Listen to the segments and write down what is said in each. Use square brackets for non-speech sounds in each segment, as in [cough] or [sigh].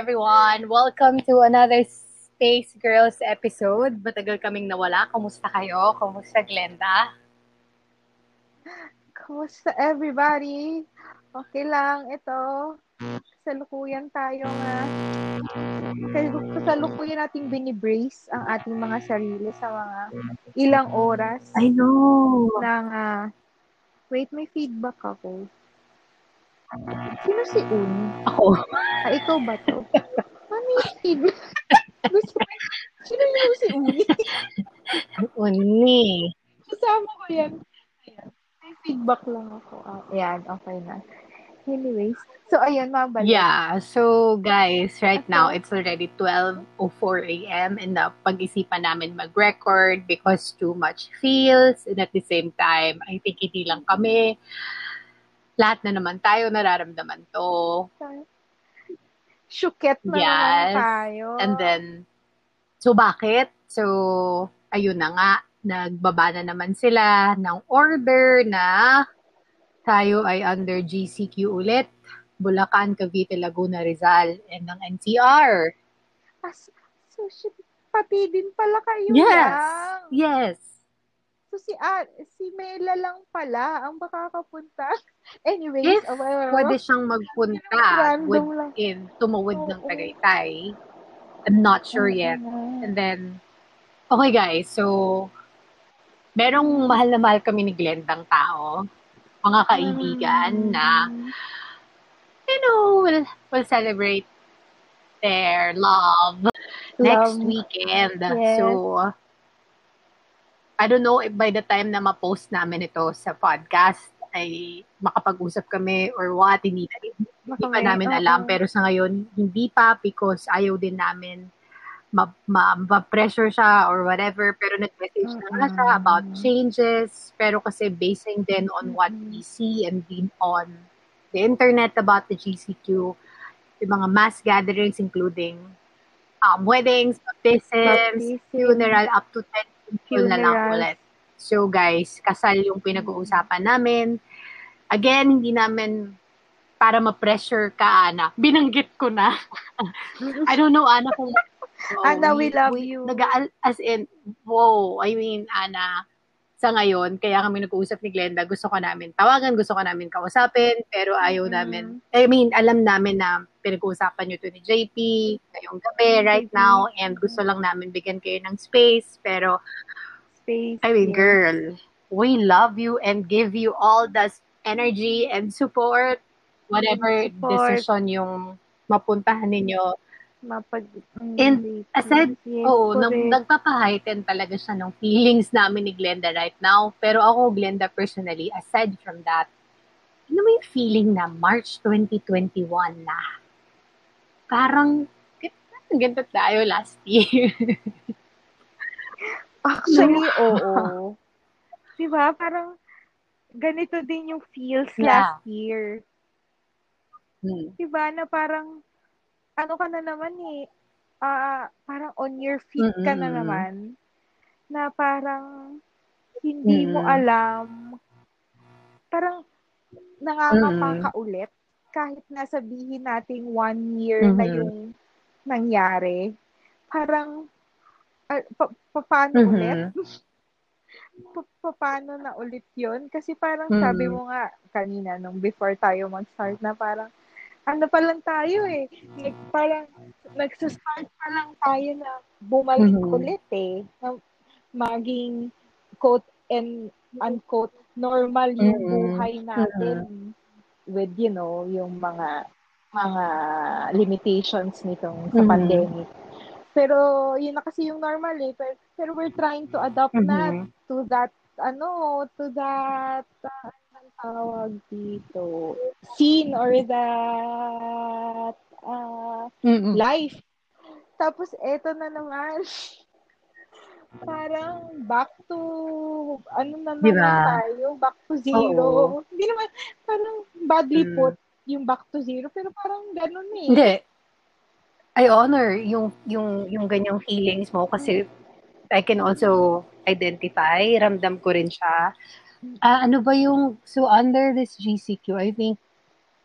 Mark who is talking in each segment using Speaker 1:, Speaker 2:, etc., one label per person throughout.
Speaker 1: everyone. Welcome to another Space Girls episode. Matagal kaming nawala. Kamusta kayo? Kamusta, Glenda?
Speaker 2: Kamusta everybody? Okay lang. Ito, salukuyan tayo nga. Kasalukuyan nating binibrace ang ating mga sarili sa mga ilang oras.
Speaker 1: I know.
Speaker 2: Ng, uh, wait, may feedback ako. Sino si Un?
Speaker 1: Ako.
Speaker 2: Ah, ikaw ba to? Feedback? Gusto ko, sino yung si Uni?
Speaker 1: Uni.
Speaker 2: Kasama ko yan. Ayan. May feedback lang ako. Ah, ayan, okay na. Anyways, so ayun, mabalik.
Speaker 1: Yeah, so guys, right now it's already 12.04 a.m. and the pag-isipan namin mag-record because too much feels and at the same time, I think hindi lang kami lahat na naman tayo nararamdaman to.
Speaker 2: Syuket na
Speaker 1: yes.
Speaker 2: naman tayo.
Speaker 1: And then, so bakit? So, ayun na nga, nagbaba na naman sila ng order na tayo ay under GCQ ulit. Bulacan, Cavite, Laguna, Rizal, and ng NCR.
Speaker 2: As, so, pati din pala kayo
Speaker 1: Yes.
Speaker 2: lang.
Speaker 1: Yes.
Speaker 2: So si ah, si Mela lang pala ang makakapunta. [laughs] Anyways,
Speaker 1: If
Speaker 2: oh, well,
Speaker 1: pwede siyang magpunta within tumawid ng
Speaker 2: Oo.
Speaker 1: Tagaytay. I'm not sure
Speaker 2: Oo
Speaker 1: yet.
Speaker 2: nga.
Speaker 1: And then, okay guys, so, merong mahal na mahal kami ni Glendang tao, mga kaibigan
Speaker 2: Mm.
Speaker 1: na, you know, will will celebrate their love, next
Speaker 2: Love.
Speaker 1: weekend.
Speaker 2: Yes.
Speaker 1: So, I don't know if by the time na ma-post namin ito sa podcast, ay makapag-usap kami or what, hindi, hindi pa namin alam. Pero sa ngayon, hindi pa because ayaw din namin ma- ma- ma-pressure siya or whatever. Pero nag-message na nga siya about changes. Pero kasi basing din on what we see and read on the internet about the GCQ, yung mga mass gatherings including um, weddings, baptisms,
Speaker 2: Baptism.
Speaker 1: funeral, up to 10 yun na lang ulit. So guys, kasal yung pinag-uusapan namin. Again, hindi namin para ma-pressure ka, Ana. Binanggit ko na. [laughs] I don't know, Ana, kung... Oh,
Speaker 2: Ana, we love you.
Speaker 1: Nag- as in, wow, I mean, Ana, sa ngayon, kaya kami nag-uusap ni Glenda, gusto ko namin tawagan, gusto ko namin kausapin, pero ayaw
Speaker 2: Mhm.
Speaker 1: namin, I mean, alam namin na pinag-uusapan nyo to ni JP ngayong gabi, right
Speaker 2: Mhm.
Speaker 1: now, and gusto lang namin bigyan kayo ng space, pero
Speaker 2: Space.
Speaker 1: I mean,
Speaker 2: yes.
Speaker 1: girl, we love you and give you all the energy and support, whatever
Speaker 2: Support.
Speaker 1: decision yung mapuntahan ninyo.
Speaker 2: Mapag...
Speaker 1: And aside,
Speaker 2: yes,
Speaker 1: Oo, nag, nagpapa-heighten talaga siya ng feelings namin ni Glenda right now. Pero ako, Glenda, personally, aside from that, ano yung feeling na March 2021 na? Parang, ganito tayo last year. [laughs]
Speaker 2: Actually, oo. [laughs] diba? Parang ganito din yung feels
Speaker 1: Yeah.
Speaker 2: last year.
Speaker 1: Hmm.
Speaker 2: Diba? Na parang, ano ka na naman eh, ah, parang on your feet ka na
Speaker 1: Mm-mm.
Speaker 2: naman. Na parang, hindi mo
Speaker 1: Mm-mm.
Speaker 2: alam. Parang, nangangapa ka ulit. Kahit na sabihin nating one year na
Speaker 1: Mhm.
Speaker 2: yung nangyari. Parang, ah, pa- [laughs] pa- paano
Speaker 1: Mhm.
Speaker 2: ulit? pa- pa- paano na ulit yon Kasi parang sabi mo nga kanina nung before tayo mag-start na parang ano pa lang tayo eh. Like, parang nagsastart pa lang tayo na bumalik
Speaker 1: Mhm.
Speaker 2: ulit eh. Na maging quote and unquote normal yung
Speaker 1: Mhm.
Speaker 2: buhay natin with you know yung mga mga limitations nitong sa
Speaker 1: Mhm.
Speaker 2: pandemic. Pero yun na kasi yung normal eh. Pero, pero we're trying to adapt na
Speaker 1: Mhm.
Speaker 2: to that ano to that uh, tawag dito scene or that uh,
Speaker 1: Mm-mm.
Speaker 2: life tapos eto na naman [laughs] parang back to ano na naman
Speaker 1: Diba?
Speaker 2: tayo back to zero
Speaker 1: Oo.
Speaker 2: hindi naman parang badly
Speaker 1: Mm.
Speaker 2: put yung back to zero pero parang ganun eh
Speaker 1: Hindi. I honor yung yung yung ganyang feelings mo kasi I can also identify, ramdam ko rin siya. Ah, ano ba yung so under this GCQ, I think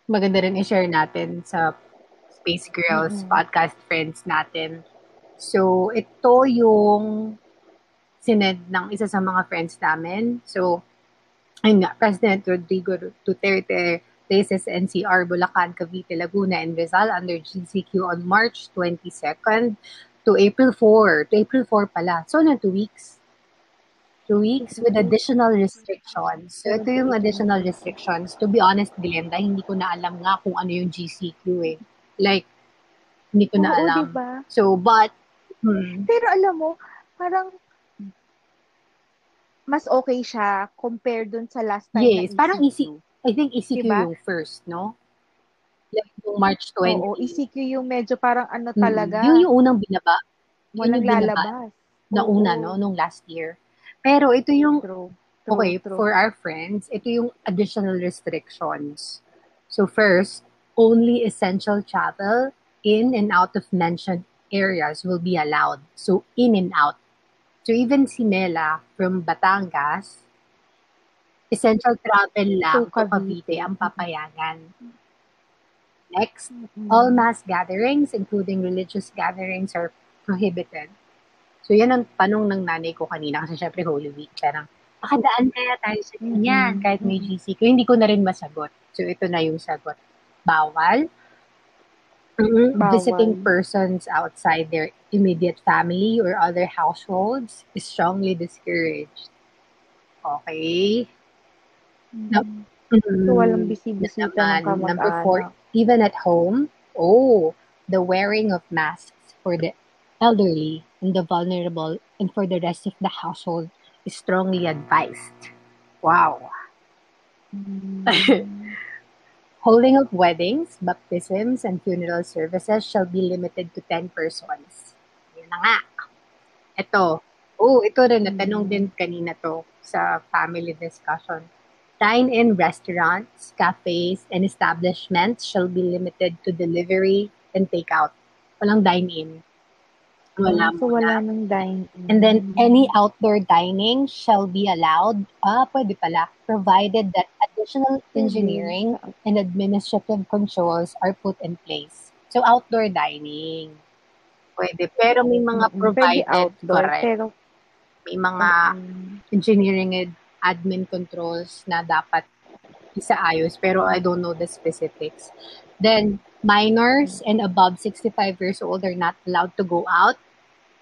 Speaker 1: maganda rin i-share natin sa Space Girls
Speaker 2: Mm-mm.
Speaker 1: podcast friends natin. So, ito yung sined ng isa sa mga friends namin. So, ayun nga, President Rodrigo Duterte places NCR, Bulacan, Cavite, Laguna, and Rizal under GCQ on March 22nd to April 4. To April 4 pala. So, na two weeks. Two weeks with additional restrictions. So, ito yung additional restrictions. To be honest, Glenda, hindi ko na alam nga kung ano yung GCQ eh. Like, hindi ko na
Speaker 2: Oo,
Speaker 1: alam.
Speaker 2: diba?
Speaker 1: So, but, hmm,
Speaker 2: Pero alam mo, parang mas okay siya compared dun sa last time
Speaker 1: Yes,
Speaker 2: na
Speaker 1: parang
Speaker 2: ECQ.
Speaker 1: easy. I think ECQ
Speaker 2: Diba?
Speaker 1: yung first, no? Like, yung March 20.
Speaker 2: Oo, ECQ yung medyo parang ano
Speaker 1: Mm,
Speaker 2: talaga,
Speaker 1: Yun yung unang binaba. Yun
Speaker 2: walang
Speaker 1: yung binaba
Speaker 2: lalabas.
Speaker 1: na una, no? Nung last year. Pero ito yung,
Speaker 2: True. True,
Speaker 1: okay,
Speaker 2: true.
Speaker 1: for our friends, ito yung additional restrictions. So first, only essential travel in and out of mentioned areas will be allowed. So in and out. So even si Mela from Batangas, essential travel lang
Speaker 2: To Cavite.
Speaker 1: Ang papayagan. Next,
Speaker 2: Mm-mm.
Speaker 1: all mass gatherings, including religious gatherings, are prohibited. So, yan ang tanong ng nanay ko kanina kasi syempre Holy Week. Parang, makadaan kaya tayo sa ganyan
Speaker 2: Mhm.
Speaker 1: kahit may GCQ. Hindi ko na rin masagot. So, ito na yung sagot. Bawal. Mhm.
Speaker 2: Bawal.
Speaker 1: Visiting persons outside their immediate family or other households is strongly discouraged. Okay.
Speaker 2: Mm.
Speaker 1: Mhm.
Speaker 2: So, walang bisibisita ng
Speaker 1: Naman, number four,
Speaker 2: kamag-anak.
Speaker 1: even at home, oh, the wearing of masks for the elderly and the vulnerable and for the rest of the household is strongly advised. Wow.
Speaker 2: Mm. [laughs]
Speaker 1: Holding of weddings, baptisms, and funeral services shall be limited to 10 persons. Yan na nga. Ito. Oh, ito rin. Natanong
Speaker 2: Mm.
Speaker 1: din kanina to sa family discussion. Dine-in restaurants, cafes, and establishments shall be limited to delivery and takeout. Walang dine-in. Wala
Speaker 2: so,
Speaker 1: muna.
Speaker 2: wala nang dine-in.
Speaker 1: And then any outdoor dining shall be allowed. Ah, pwede pala. Provided that additional engineering and administrative controls are put in place. So outdoor dining. Pwede. Pero may mga provided,
Speaker 2: Pwede outdoor,
Speaker 1: correct.
Speaker 2: pero
Speaker 1: May mga
Speaker 2: mm,
Speaker 1: engineering and admin controls na dapat isaayos. Pero I don't know the specifics. Then, minors and above 65 years old are not allowed to go out.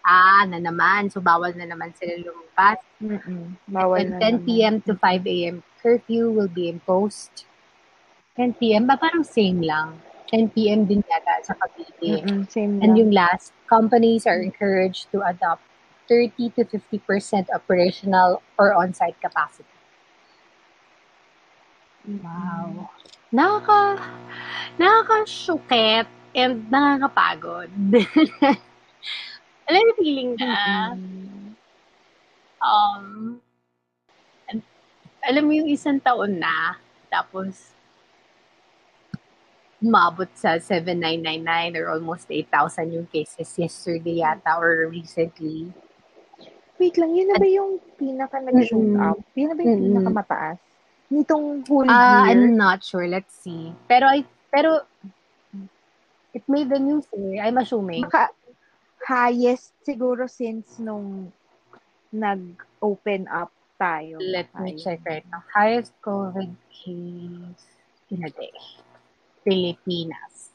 Speaker 1: Ah, na naman. So, bawal na naman sila lumabas.
Speaker 2: mm-mm, bawal
Speaker 1: And
Speaker 2: na
Speaker 1: 10
Speaker 2: naman.
Speaker 1: p.m. to 5 a.m. curfew will be imposed. 10 p.m. ba parang same lang? 10 p.m. din yata sa Cavite.
Speaker 2: Mm-mm, same
Speaker 1: And
Speaker 2: lang.
Speaker 1: yung last, companies are encouraged to adopt 30 to 50% operational or on-site capacity. Wow. Nakaka, nakaka-syuket and nakakapagod. [laughs] Alam mo feeling na,
Speaker 2: Mm-mm.
Speaker 1: um, alam mo yung isang taon na, tapos umabot sa 7,999 or almost 8,000 yung cases yesterday yata or recently.
Speaker 2: Wait lang, yun na ba yung pinaka nag-shoot up? Yun na ba yung pinakamataas? Nitong whole
Speaker 1: Ah,
Speaker 2: year?
Speaker 1: I'm not sure. Let's see. Pero I, pero it made the news eh. I'm assuming.
Speaker 2: Baka highest siguro since nung nag-open up tayo.
Speaker 1: Let
Speaker 2: Baka
Speaker 1: me check right now. Highest COVID case in a day. Pilipinas.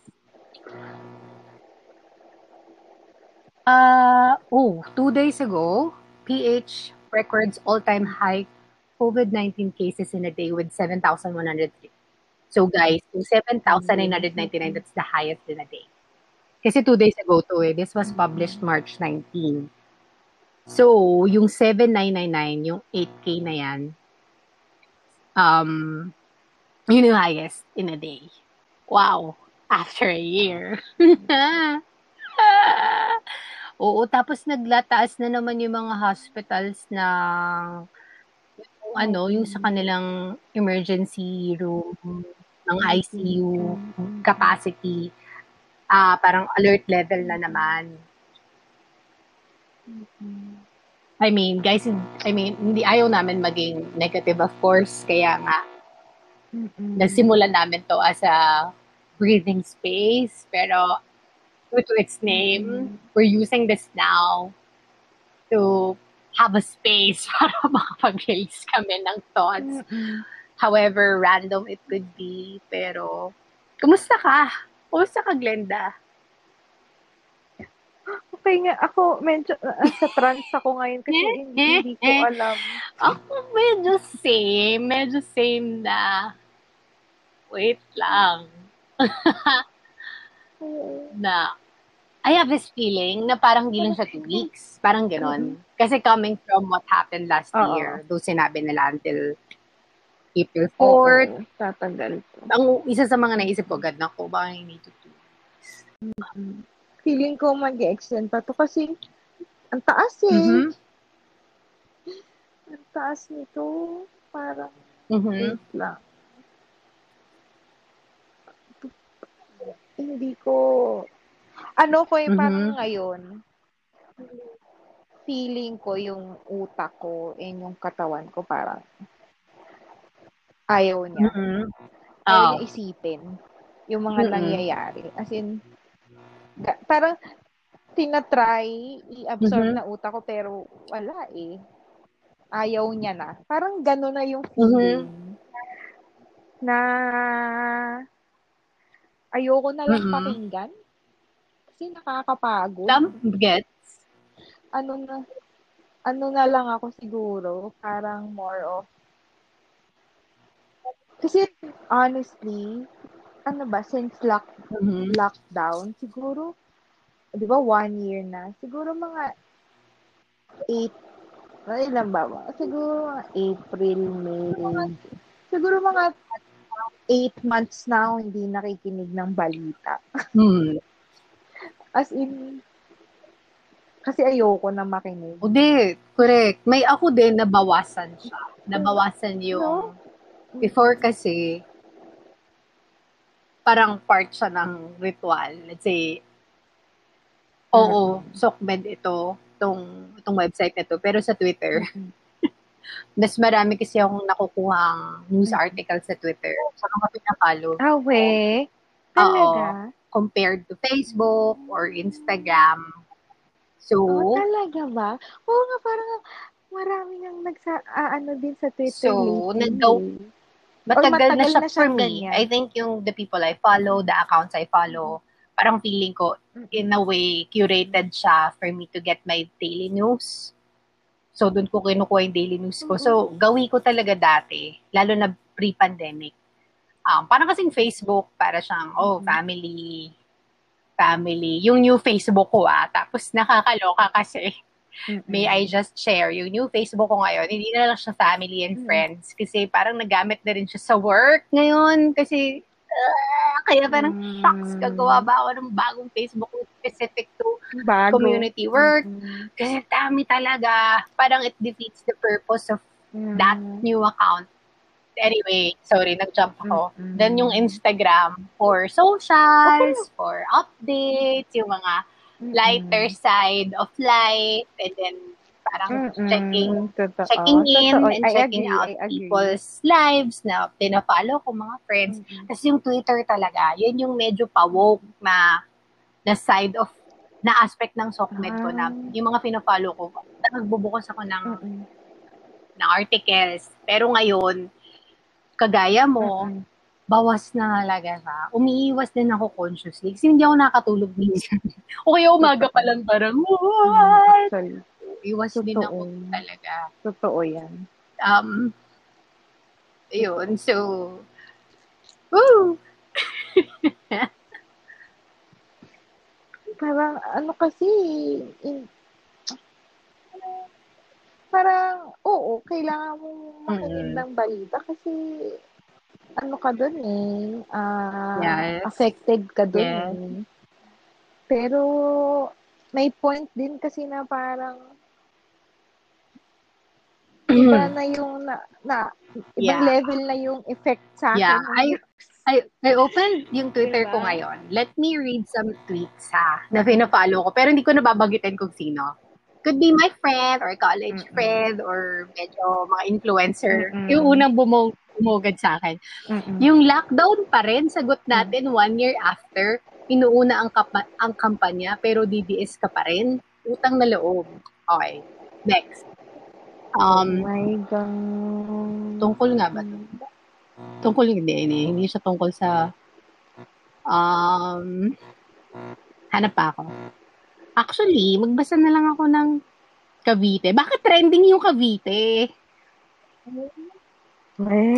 Speaker 1: Uh, oh, two days ago, PH records all-time high COVID-19 cases in a day with 7,103. So guys, yung 7,999, that's the highest in a day. Kasi two days ago to eh. This was published March 19. So, yung 7,999, yung 8K na yan, um, yun yung highest in a day. Wow. After a year. [laughs] Oo, tapos naglataas na naman yung mga hospitals na ano, yung sa kanilang emergency room, ng ICU capacity, ah parang alert level na naman. I mean, guys, I mean, hindi ayaw namin maging negative of course, kaya nga
Speaker 2: Mm-mm.
Speaker 1: nagsimulan namin to as a breathing space. Pero due to its name,
Speaker 2: Mm.
Speaker 1: we're using this now to have a space [laughs] para makapag-release kami ng thoughts. However random it could be. Pero, kumusta ka? Kumusta ka, Glenda? [gasps]
Speaker 2: Okay nga, ako medyo uh, sa trance ako ngayon kasi
Speaker 1: Eh, [laughs]
Speaker 2: hindi,
Speaker 1: eh,
Speaker 2: hindi ko alam.
Speaker 1: Ako medyo same. Medyo same na. Wait lang. [laughs] na I have this feeling na parang di lang siya two weeks. Parang ganon. Kasi coming from what happened last
Speaker 2: Oo.
Speaker 1: year, doon sinabi nila until April 4th.
Speaker 2: Oo, tatagal.
Speaker 1: Ang isa sa mga naisip ko, agad na ko, baka hindi to two weeks.
Speaker 2: Feeling ko mag-extend pa to kasi ang taas eh.
Speaker 1: Mhm.
Speaker 2: Ang taas nito. Parang,
Speaker 1: Mhm.
Speaker 2: wait lang. Hindi ko, ano ko yung parang
Speaker 1: Mhm.
Speaker 2: ngayon, feeling ko yung utak ko and yung katawan ko parang ayaw niya.
Speaker 1: Mhm.
Speaker 2: Ayaw
Speaker 1: Oh.
Speaker 2: niya isipin yung mga
Speaker 1: Mm-mm.
Speaker 2: nangyayari. As in, ga- parang tinatry i-absorb
Speaker 1: Mhm.
Speaker 2: na utak ko pero wala eh. Ayaw niya na. Parang gano'n na yung feeling. Na ayoko na lang
Speaker 1: Mhm.
Speaker 2: pakinggan. Kasi nakakapagod.
Speaker 1: Tam, gets?
Speaker 2: Ano na, ano na lang ako siguro, parang more of, kasi honestly, ano ba, since lock,
Speaker 1: Mhm.
Speaker 2: lockdown, siguro, di ba, one year na, siguro mga eight, ilan ba, siguro mga April, May, siguro mga eight months na ako hindi nakikinig ng balita.
Speaker 1: Hmm.
Speaker 2: As in, kasi ayoko na makinig.
Speaker 1: O di, correct. May ako din, nabawasan siya. Nabawasan yung, before kasi, parang part siya ng ritual. Let's say, oo, Sokmed ito, itong, itong website na to. Pero sa Twitter, [laughs] mas marami kasi akong nakukuhang news article sa Twitter. Sa mga pinakalo.
Speaker 2: Ah, we?
Speaker 1: Oo. Compared to Facebook or Instagram. So,
Speaker 2: Oh, talaga ba? Oo nga, parang marami nang nagsa, ah, ano din sa Twitter
Speaker 1: So, nagaw- matagal,
Speaker 2: matagal
Speaker 1: na siya
Speaker 2: na
Speaker 1: for
Speaker 2: siyang
Speaker 1: me.
Speaker 2: ganyan.
Speaker 1: I think yung the people I follow, the accounts I follow, parang feeling ko, in a way, curated siya for me to get my daily news. So, doon ko kinukuha yung daily news ko. So, gawi ko talaga dati, lalo na pre-pandemic. Um, parang kasing Facebook, para siyang, oh, family, family. Yung new Facebook ko ah. Tapos nakakaloka kasi
Speaker 2: Mm-mm.
Speaker 1: may I just share yung new Facebook ko ngayon, hindi na lang siya family and
Speaker 2: Mm.
Speaker 1: friends kasi parang nagamit na rin siya sa work ngayon kasi ah, kaya parang
Speaker 2: Mm.
Speaker 1: shocks gagawa ba ako ng bagong Facebook specific to
Speaker 2: Bago.
Speaker 1: community work
Speaker 2: Mm-mm.
Speaker 1: kasi dami talaga parang it defeats the purpose of
Speaker 2: Mm.
Speaker 1: that new account anyway sorry nag-jump ako
Speaker 2: Mm-mm.
Speaker 1: then yung Instagram for socials for updates yung mga
Speaker 2: Mm-mm.
Speaker 1: lighter side of life and then parang
Speaker 2: Mm-mm.
Speaker 1: checking
Speaker 2: Totoo.
Speaker 1: checking in
Speaker 2: Totoo.
Speaker 1: and
Speaker 2: I
Speaker 1: checking
Speaker 2: agree,
Speaker 1: out people's lives na pina-follow ko mga friends.
Speaker 2: Mm-mm.
Speaker 1: Tapos yung Twitter talaga, yun yung medyo pa-woke na na side of na aspect ng Sokmed ko na
Speaker 2: Ah.
Speaker 1: yung mga pina-follow ko, nagbubukas ako ng,
Speaker 2: Mm-mm.
Speaker 1: ng articles. Pero ngayon, kagaya mo, bawas na talaga siya. Umiiwas din ako consciously kasi hindi ako nakatulog minsan. [laughs] o kaya umaga pa lang parang, what?
Speaker 2: Actually,
Speaker 1: Iwas din ako
Speaker 2: Totoo.
Speaker 1: talaga.
Speaker 2: totoo yan.
Speaker 1: Um, yun, so, woo! [laughs]
Speaker 2: Parang, ano kasi, in, parang, oo, kailangan mo makinig
Speaker 1: Mm.
Speaker 2: ng balita kasi, ano ka dun eh, ah,
Speaker 1: Yes.
Speaker 2: affected ka dun
Speaker 1: Yes.
Speaker 2: eh. Pero, may point din kasi na parang, iba [clears throat] na yung, na, na ibang
Speaker 1: Yeah.
Speaker 2: level na yung effect sa akin.
Speaker 1: Yeah, I- I, I opened yung Twitter ko
Speaker 2: Diba?
Speaker 1: ngayon. Let me read some tweets ha, na pina-follow ko. Pero hindi ko nababagitin kung sino. Could be my friend or college
Speaker 2: Mm-mm.
Speaker 1: friend or medyo mga influencer.
Speaker 2: Mm-mm.
Speaker 1: Yung unang bumo umugad sa akin.
Speaker 2: Mm-mm.
Speaker 1: Yung lockdown pa rin, sagot natin one year after, inuuna ang, kapa- ang kampanya, pero DDS ka pa rin. Utang na loob. Okay. Next.
Speaker 2: Oh
Speaker 1: Um,
Speaker 2: my God.
Speaker 1: tungkol nga ba? Tungkol hindi, hindi. Hindi siya tungkol sa um, hanap pa ako. Actually, magbasa na lang ako ng Cavite. Bakit trending yung Cavite?
Speaker 2: Eh?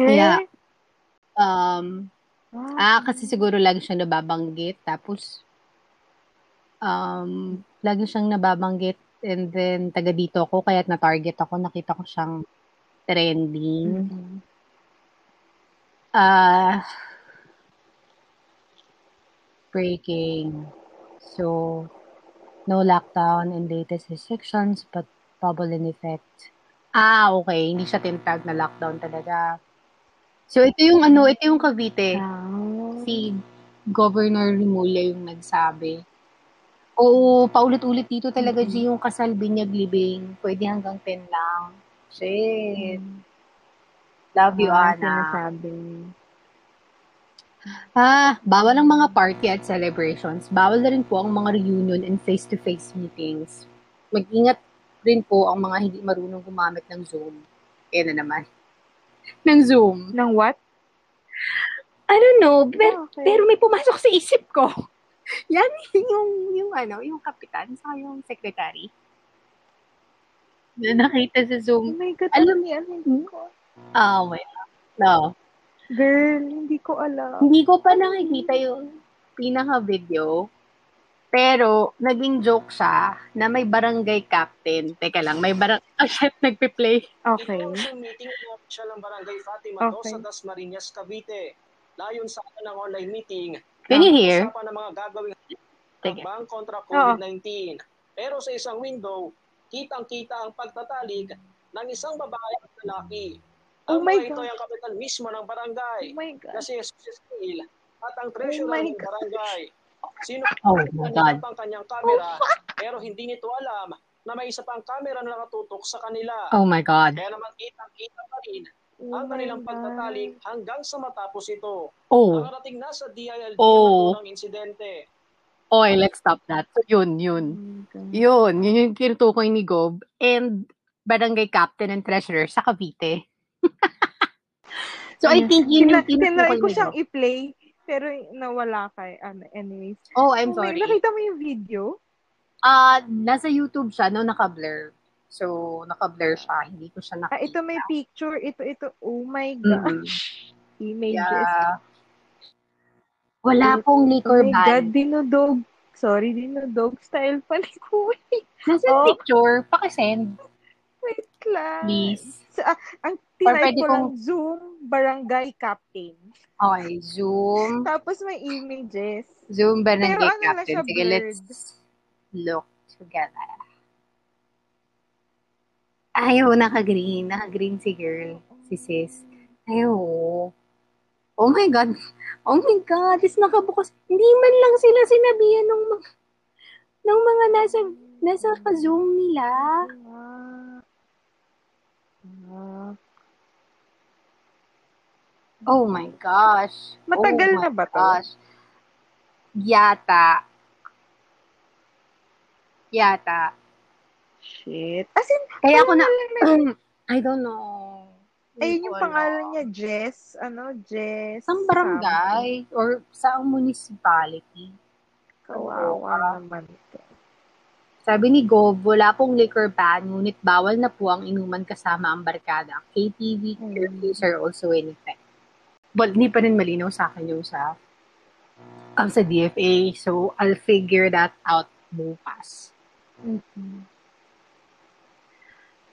Speaker 1: Kaya, um,
Speaker 2: Ah,
Speaker 1: Ah, kasi siguro lagi siyang nababanggit. Tapos, um, lagi siyang nababanggit. And then, taga dito ako, kaya na-target ako. Nakita ko siyang trending.
Speaker 2: mm-mm.
Speaker 1: Ah, breaking. So, no lockdown in latest restrictions, but bubble in effect. Ah, okay. Hindi siya tinatag na lockdown talaga. So, ito yung ano, ito yung Cavite.
Speaker 2: Ah.
Speaker 1: si Governor Rimulya yung nagsabi. Oo, paulit-ulit dito talaga,
Speaker 2: Mhm.
Speaker 1: G, yung kasal binyag libing. Pwede hanggang 10 lang. Shit. Love you,
Speaker 2: Ah,
Speaker 1: Ana.
Speaker 2: Sinasabi.
Speaker 1: Ah, bawal ang mga party at celebrations. Bawal na rin po ang mga reunion and face-to-face meetings. Mag-ingat rin po ang mga hindi marunong gumamit ng Zoom. Kaya na naman. ng Zoom.
Speaker 2: Ng what?
Speaker 1: I don't know, pero,
Speaker 2: Ah, okay.
Speaker 1: pero may pumasok sa isip ko. [laughs] Yan yung, yung ano, yung kapitan sa yung secretary. Na nakita sa
Speaker 2: Oh
Speaker 1: Zoom.
Speaker 2: my God,
Speaker 1: Alam-
Speaker 2: niya, hindi ko.
Speaker 1: Ah, wait. No.
Speaker 2: Girl, hindi ko alam.
Speaker 1: Hindi ko pa nakikita yung pinaka-video. Pero, naging joke siya na may barangay captain. Teka lang, may barang... Oh, [laughs] shit, nagpe-play.
Speaker 2: Okay.
Speaker 3: Meeting ng opisyal ng Barangay Fatima
Speaker 2: Okay.
Speaker 3: sa Dasmariñas, Cavite. Layon sa ng online meeting.
Speaker 1: Can you hear?
Speaker 3: Usapan ng mga gagawing
Speaker 1: Sige.
Speaker 3: hakbang kontra COVID-19. Pero sa isang window, kitang-kita ang pagtatalig ng isang babae at lalaki.
Speaker 2: Oh
Speaker 3: Ang
Speaker 2: my
Speaker 3: ito
Speaker 2: God.
Speaker 3: ay ang kapitan mismo ng barangay
Speaker 2: Oh my God.
Speaker 3: na si Jesus Hill at ang
Speaker 2: Oh
Speaker 3: treasurer
Speaker 2: my
Speaker 3: ng
Speaker 2: God.
Speaker 3: barangay. Sino
Speaker 1: Oh my God.
Speaker 3: ang kanyang camera pero hindi nito alam na may isa pang camera na nakatutok sa kanila.
Speaker 1: Oh my God.
Speaker 3: Kaya naman kitang-kita pa rin
Speaker 2: Oh
Speaker 3: ang
Speaker 2: my
Speaker 3: kanilang
Speaker 2: God.
Speaker 3: pagtatalik hanggang sa matapos ito.
Speaker 1: Oh.
Speaker 3: Nakarating na sa DILG
Speaker 1: Oh.
Speaker 3: ang insidente.
Speaker 1: Okay, let's stop that. So, yun, yun.
Speaker 2: Oh my God.
Speaker 1: Yun, yun yung kinutukoy ni Gob. And barangay captain and treasurer sa Cavite. So, I think yun yung
Speaker 2: Tina- tinry ko siyang i-play, pero nawala kay, ano, anyways.
Speaker 1: Oh, I'm
Speaker 2: Oh my-
Speaker 1: sorry.
Speaker 2: nakita mo yung video?
Speaker 1: Ah, nasa YouTube siya, no, naka-blur. So, naka-blur siya. Hindi ko siya nakita.
Speaker 2: Ah, ito may picture. Ito, ito. Oh my gosh. Images.
Speaker 1: Yeah. Wala pong
Speaker 2: Oh
Speaker 1: liquor
Speaker 2: my God,
Speaker 1: ban.
Speaker 2: dinodog. Sorry, dinodog style pa ni Kuya.
Speaker 1: Nasa
Speaker 2: Oh.
Speaker 1: picture, pakisend,
Speaker 2: Wait lang.
Speaker 1: please.
Speaker 2: Sa, ah, ang tinay ko lang
Speaker 1: kong-
Speaker 2: Zoom Barangay Captain.
Speaker 1: Okay, Zoom.
Speaker 2: Tapos may images.
Speaker 1: Zoom barangay
Speaker 2: Pero ano
Speaker 1: captain.
Speaker 2: siya,
Speaker 1: Sige, let's look together. Ayaw, naka-green. Naka-green si girl. Si sis. Ayaw. Oh my God. Oh my God. Is nakabukas. Hindi man lang sila sinabihan ng mga, ng mga nasa, nasa ka-zoom nila.
Speaker 2: Ah. Ah.
Speaker 1: Oh my gosh.
Speaker 2: Matagal
Speaker 1: oh
Speaker 2: na
Speaker 1: my
Speaker 2: ba to?
Speaker 1: Gosh. Yata. Yata.
Speaker 2: Shit. As in,
Speaker 1: Kaya ako na,
Speaker 2: na- [clears throat]
Speaker 1: I don't know.
Speaker 2: Ayun yung pangalan niya, Jess. Ano, Jess.
Speaker 1: Sa barangay or sa municipality.
Speaker 2: something. Kawawa naman to.
Speaker 1: Sabi ni Gov, wala pong liquor ban, ngunit bawal na po ang inuman kasama ang barkada. KTV
Speaker 2: Hmm.
Speaker 1: curfews are also in effect. But hindi pa rin malinaw sa akin yung sa ang sa DFA. So, I'll figure that out bukas.
Speaker 2: Mhm.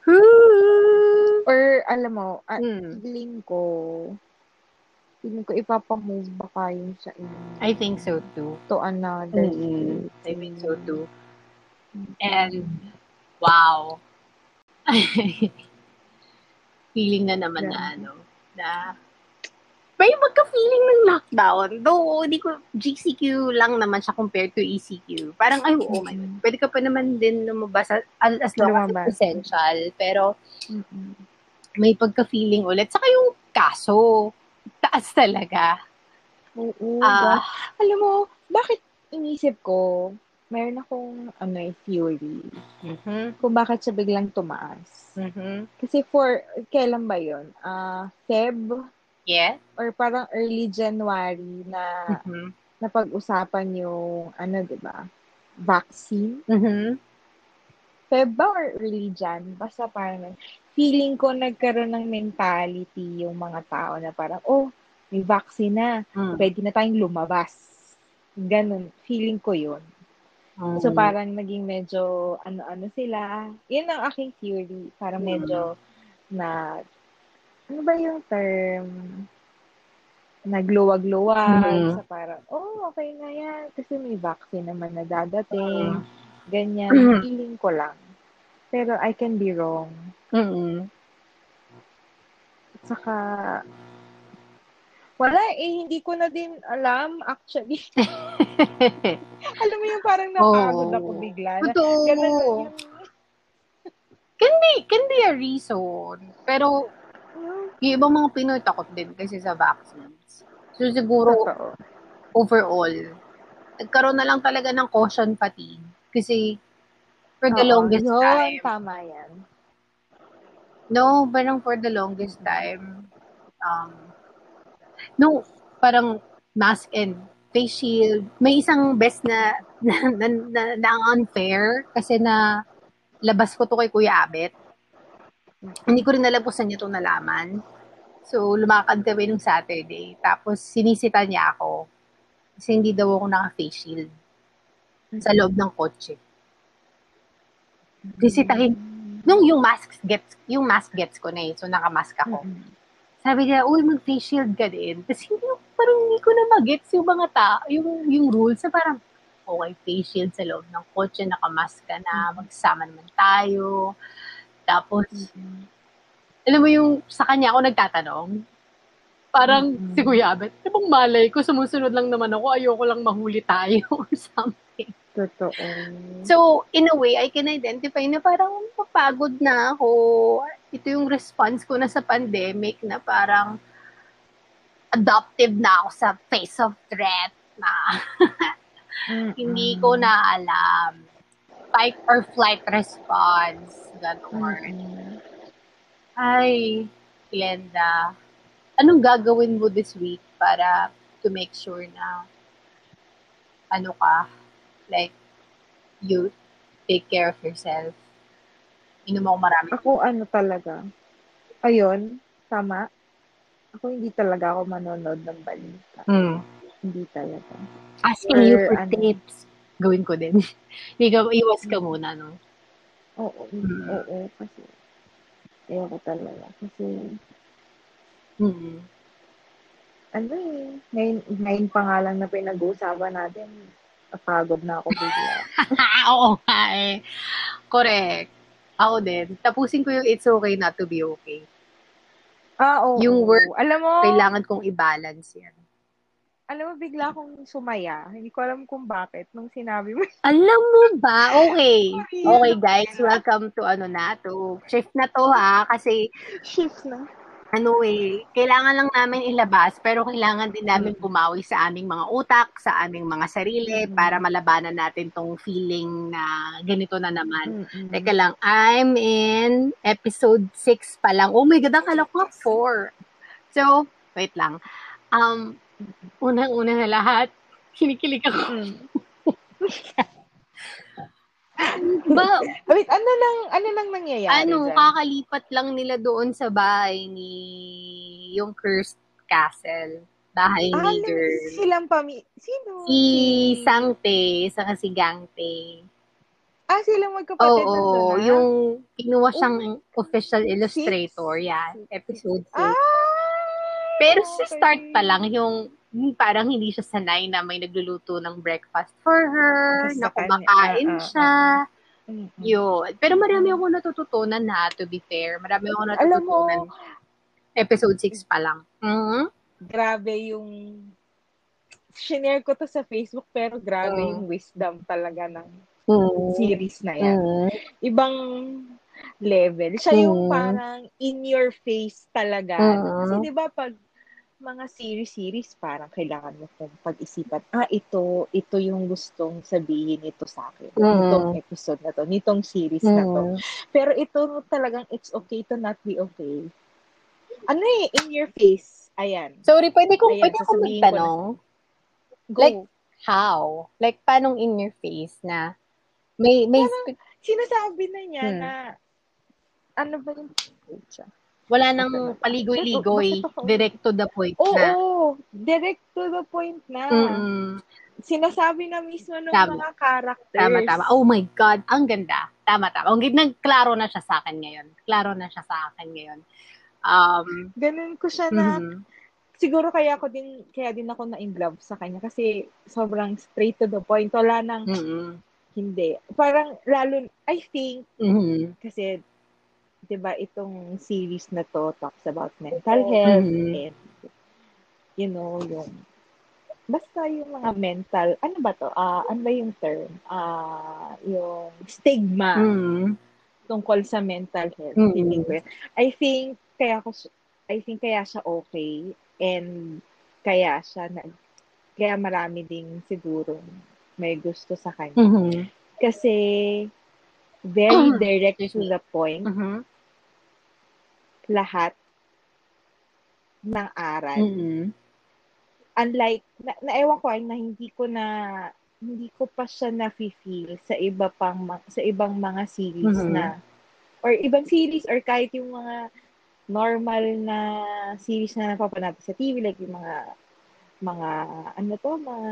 Speaker 1: Woo!
Speaker 2: Or, alam mo, ah,
Speaker 1: Hmm.
Speaker 2: feeling ko, feeling ko ipapamove baka yun sa inyo
Speaker 1: I think so too.
Speaker 2: to another
Speaker 1: Mm,
Speaker 2: state.
Speaker 1: I think so too.
Speaker 2: Mm.
Speaker 1: And, wow. [laughs] Feeling na naman na
Speaker 2: Yeah.
Speaker 1: ano, na may magka-feeling ng lockdown. Though, hindi ko, GCQ lang naman siya compared to ECQ. Parang, ay, oh my God.
Speaker 2: Mhm.
Speaker 1: Pwede ka pa naman din lumabas as, as long as it's essential. Pero, may pagka-feeling ulit. Saka yung Kaso, taas talaga.
Speaker 2: Oo. Ba- alam mo, bakit inisip ko, meron akong ano, eh, theory
Speaker 1: Mhm.
Speaker 2: kung bakit siya biglang tumaas.
Speaker 1: Mhm.
Speaker 2: Kasi for, kailan ba yun? Ah, Feb
Speaker 1: Yeah.
Speaker 2: or parang early January na
Speaker 1: Mhm.
Speaker 2: napag-usapan yung, ano, di ba, vaccine.
Speaker 1: Mhm.
Speaker 2: Feb or early Jan? Basta parang, feeling ko nagkaroon ng mentality yung mga tao na parang, oh, may vaccine na.
Speaker 1: Mm.
Speaker 2: Pwede na tayong lumabas. Ganun. Feeling ko yun.
Speaker 1: Mm.
Speaker 2: So, parang naging medyo, ano-ano sila. Yun ang aking theory. Parang medyo na, ano ba yung term? Nagluwag-luwag.
Speaker 1: Mhm.
Speaker 2: Sa parang, oh, okay na yan. Kasi may vaccine naman na dadating.
Speaker 1: Mm.
Speaker 2: Ganyan.
Speaker 1: Mhm.
Speaker 2: Feeling ko lang. Pero I can be wrong.
Speaker 1: Mm.
Speaker 2: At saka, wala eh, hindi ko na din alam actually. [laughs] alam mo yung parang napagod
Speaker 1: Oo.
Speaker 2: ako bigla. Na,
Speaker 1: Totoo.
Speaker 2: ganun lang yung,
Speaker 1: Can be, can be a reason. Pero, yung ibang mga Pinoy takot din kasi sa vaccines. So, siguro,
Speaker 2: totoo.
Speaker 1: overall, nagkaroon na lang talaga ng caution fatigue. Kasi, for the
Speaker 2: Oo,
Speaker 1: longest
Speaker 2: yun,
Speaker 1: time,
Speaker 2: tama yan.
Speaker 1: no, parang for the longest time, um, no, parang mask and face shield. May isang best na, [laughs] na, na, na, na unfair kasi na labas ko to kay Kuya Abet. Hindi ko rin alam kung saan niya to nalaman. So, lumakad kami nung Saturday. Tapos, sinisita niya ako. Kasi hindi daw ako naka-face shield sa loob ng kotse. Disitahin. Nung yung mask gets, yung mask gets ko na eh. So, nakamask ako.
Speaker 2: Mm-mm.
Speaker 1: Sabi niya, uy, mag-face shield ka din. Tapos hindi, parang hindi ko na magets yung mga ta, yung, yung rules na parang, okay, face shield sa loob ng kotse, nakamask ka na, magsama naman tayo. Tapos, alam mo yung sa kanya ako nagtatanong, parang
Speaker 2: Mm-mm.
Speaker 1: si Kuya Abet, "Ano bang malay ko, sumusunod lang naman ako, ayoko lang mahuli tayo [laughs] or something.
Speaker 2: Totoo.
Speaker 1: So, in a way, I can identify na parang mapagod na ako. Ito yung response ko na sa pandemic na parang adoptive na ako sa face of threat na [laughs] hindi ko na alam. Fight or flight response. Ganon.
Speaker 2: Mm-mm.
Speaker 1: Ay, Glenda, anong gagawin mo this week para to make sure na ano ka, like, you take care of yourself. Inom ako marami.
Speaker 2: Ako ano talaga. Ayun, tama. Ako hindi talaga ako manonood ng balita.
Speaker 1: Mm.
Speaker 2: Hindi talaga.
Speaker 1: Asking you
Speaker 2: Or
Speaker 1: for
Speaker 2: ano.
Speaker 1: tips. Gawin ko din. [laughs] Hindi ka, iwas ka muna, no?
Speaker 2: Oo,
Speaker 1: Mm.
Speaker 2: oo, kasi ayoko talaga. Kasi,
Speaker 1: Mm.
Speaker 2: ano eh, ngayon, ngayon pa nga lang na pinag-uusapan natin, napagod na ako bigla. [laughs]
Speaker 1: Oo nga eh. Correct. Ako din. Tapusin ko yung it's okay not to be okay.
Speaker 2: ah, oo.
Speaker 1: Yung work,
Speaker 2: alam mo,
Speaker 1: Kailangan kong i-balance yan.
Speaker 2: Alam mo, bigla akong sumaya. Hindi ko alam kung bakit nung sinabi mo. [laughs]
Speaker 1: Alam mo ba? Okay. Okay, guys. Welcome to ano na to. Shift na to ha. Kasi
Speaker 2: Shift na.
Speaker 1: ano eh, kailangan lang namin ilabas pero kailangan din namin bumawi sa aming mga utak, sa aming mga sarili
Speaker 2: Mm.
Speaker 1: para malabanan natin tong feeling na ganito na naman.
Speaker 2: Mm-mm.
Speaker 1: Teka lang, I'm in episode 6 pa lang. Oh my God, akala ko nga 4. So, wait lang. Um, unang-una na lahat, kinikilig ako.
Speaker 2: Mm. [laughs]
Speaker 1: Ba,
Speaker 2: Wait, ano lang, ano lang nangyayari
Speaker 1: ano,
Speaker 2: dyan?
Speaker 1: kakalipat lang nila doon sa bahay ni yung Cursed Castle. Bahay
Speaker 2: Ah,
Speaker 1: ni girl.
Speaker 2: silang pami... Sino?
Speaker 1: Si Sangte, saka si Gangte.
Speaker 2: Ah, silang magkapatid
Speaker 1: Oo,
Speaker 2: nandun, ah?
Speaker 1: yung kinuha siyang official illustrator.
Speaker 2: Six?
Speaker 1: Yan, episode 6.
Speaker 2: Ah!
Speaker 1: Pero sa start pa lang, yung yung parang hindi siya sanay na may nagluluto ng breakfast for her,
Speaker 2: Sa
Speaker 1: na kumakain
Speaker 2: Ah, ah,
Speaker 1: siya.
Speaker 2: Mm-mm.
Speaker 1: Yun. Pero marami ako natututunan na, to be fair. Marami ako
Speaker 2: Alam mo,
Speaker 1: natututunan. Episode 6 pa lang. Mhm.
Speaker 2: grabe yung... Shinare ko to sa Facebook, pero grabe
Speaker 1: Mm.
Speaker 2: yung wisdom talaga ng
Speaker 1: Mm.
Speaker 2: series na yan.
Speaker 1: Mm.
Speaker 2: Ibang... level. Siya yung
Speaker 1: Mm.
Speaker 2: parang in your face talaga.
Speaker 1: Mm.
Speaker 2: Kasi 'di ba pag mga series-series, parang kailangan mo kung pag-isipan, ah, ito, ito yung gustong sabihin ito sa akin.
Speaker 1: Mm.
Speaker 2: Nitong episode na to, nitong series na to.
Speaker 1: Mm.
Speaker 2: Pero ito talagang it's okay to not be okay. Ano eh, in your face. Ayan.
Speaker 1: Sorry, pwede kong,
Speaker 2: Ayan,
Speaker 1: pwede akong
Speaker 2: sasabihin ko
Speaker 1: magtanong?
Speaker 2: Go.
Speaker 1: Like, How? Like, paanong in your face na may, may, spe-
Speaker 2: Sinasabi na niya
Speaker 1: Hmm.
Speaker 2: na, ano ba yung siya?
Speaker 1: Wala nang paligoy-ligoy, [laughs] direct to the point
Speaker 2: Oo,
Speaker 1: na.
Speaker 2: direct to the point na.
Speaker 1: Mm-mm.
Speaker 2: Sinasabi na mismo ng
Speaker 1: Tama.
Speaker 2: mga characters.
Speaker 1: Tama, tama. Oh my God, ang ganda. Tama, tama. Ang ganda, klaro na siya sa akin ngayon. Klaro na siya sa akin ngayon. Um,
Speaker 2: Ganun ko siya na,
Speaker 1: mhm.
Speaker 2: siguro kaya ako din, kaya din ako na in love sa kanya kasi sobrang straight to the point. Wala nang
Speaker 1: Mhm.
Speaker 2: hindi. Parang lalo, I think,
Speaker 1: Mhm.
Speaker 2: kasi 'di ba itong series na to talks about mental health
Speaker 1: Mhm.
Speaker 2: and you know yung basta yung mga mental ano ba to ah ano ba yung term ah yung stigma
Speaker 1: Mhm.
Speaker 2: tungkol sa mental health
Speaker 1: Mhm.
Speaker 2: Feeling ko yun. I think kaya ko I think kaya siya okay and kaya siya nag kaya marami ding siguro may gusto sa kanya
Speaker 1: Mhm.
Speaker 2: kasi very [clears throat] direct
Speaker 1: Excuse
Speaker 2: to the point
Speaker 1: Mhm.
Speaker 2: Lahat ng aral.
Speaker 1: Mhm.
Speaker 2: Unlike, na, naewan ko ay na hindi ko na, hindi ko pa siya na-feel sa iba pang, sa ibang mga series
Speaker 1: Mhm.
Speaker 2: na, or ibang series, or kahit yung mga normal na series na napapanood sa TV, like yung mga, mga, ano to, mga,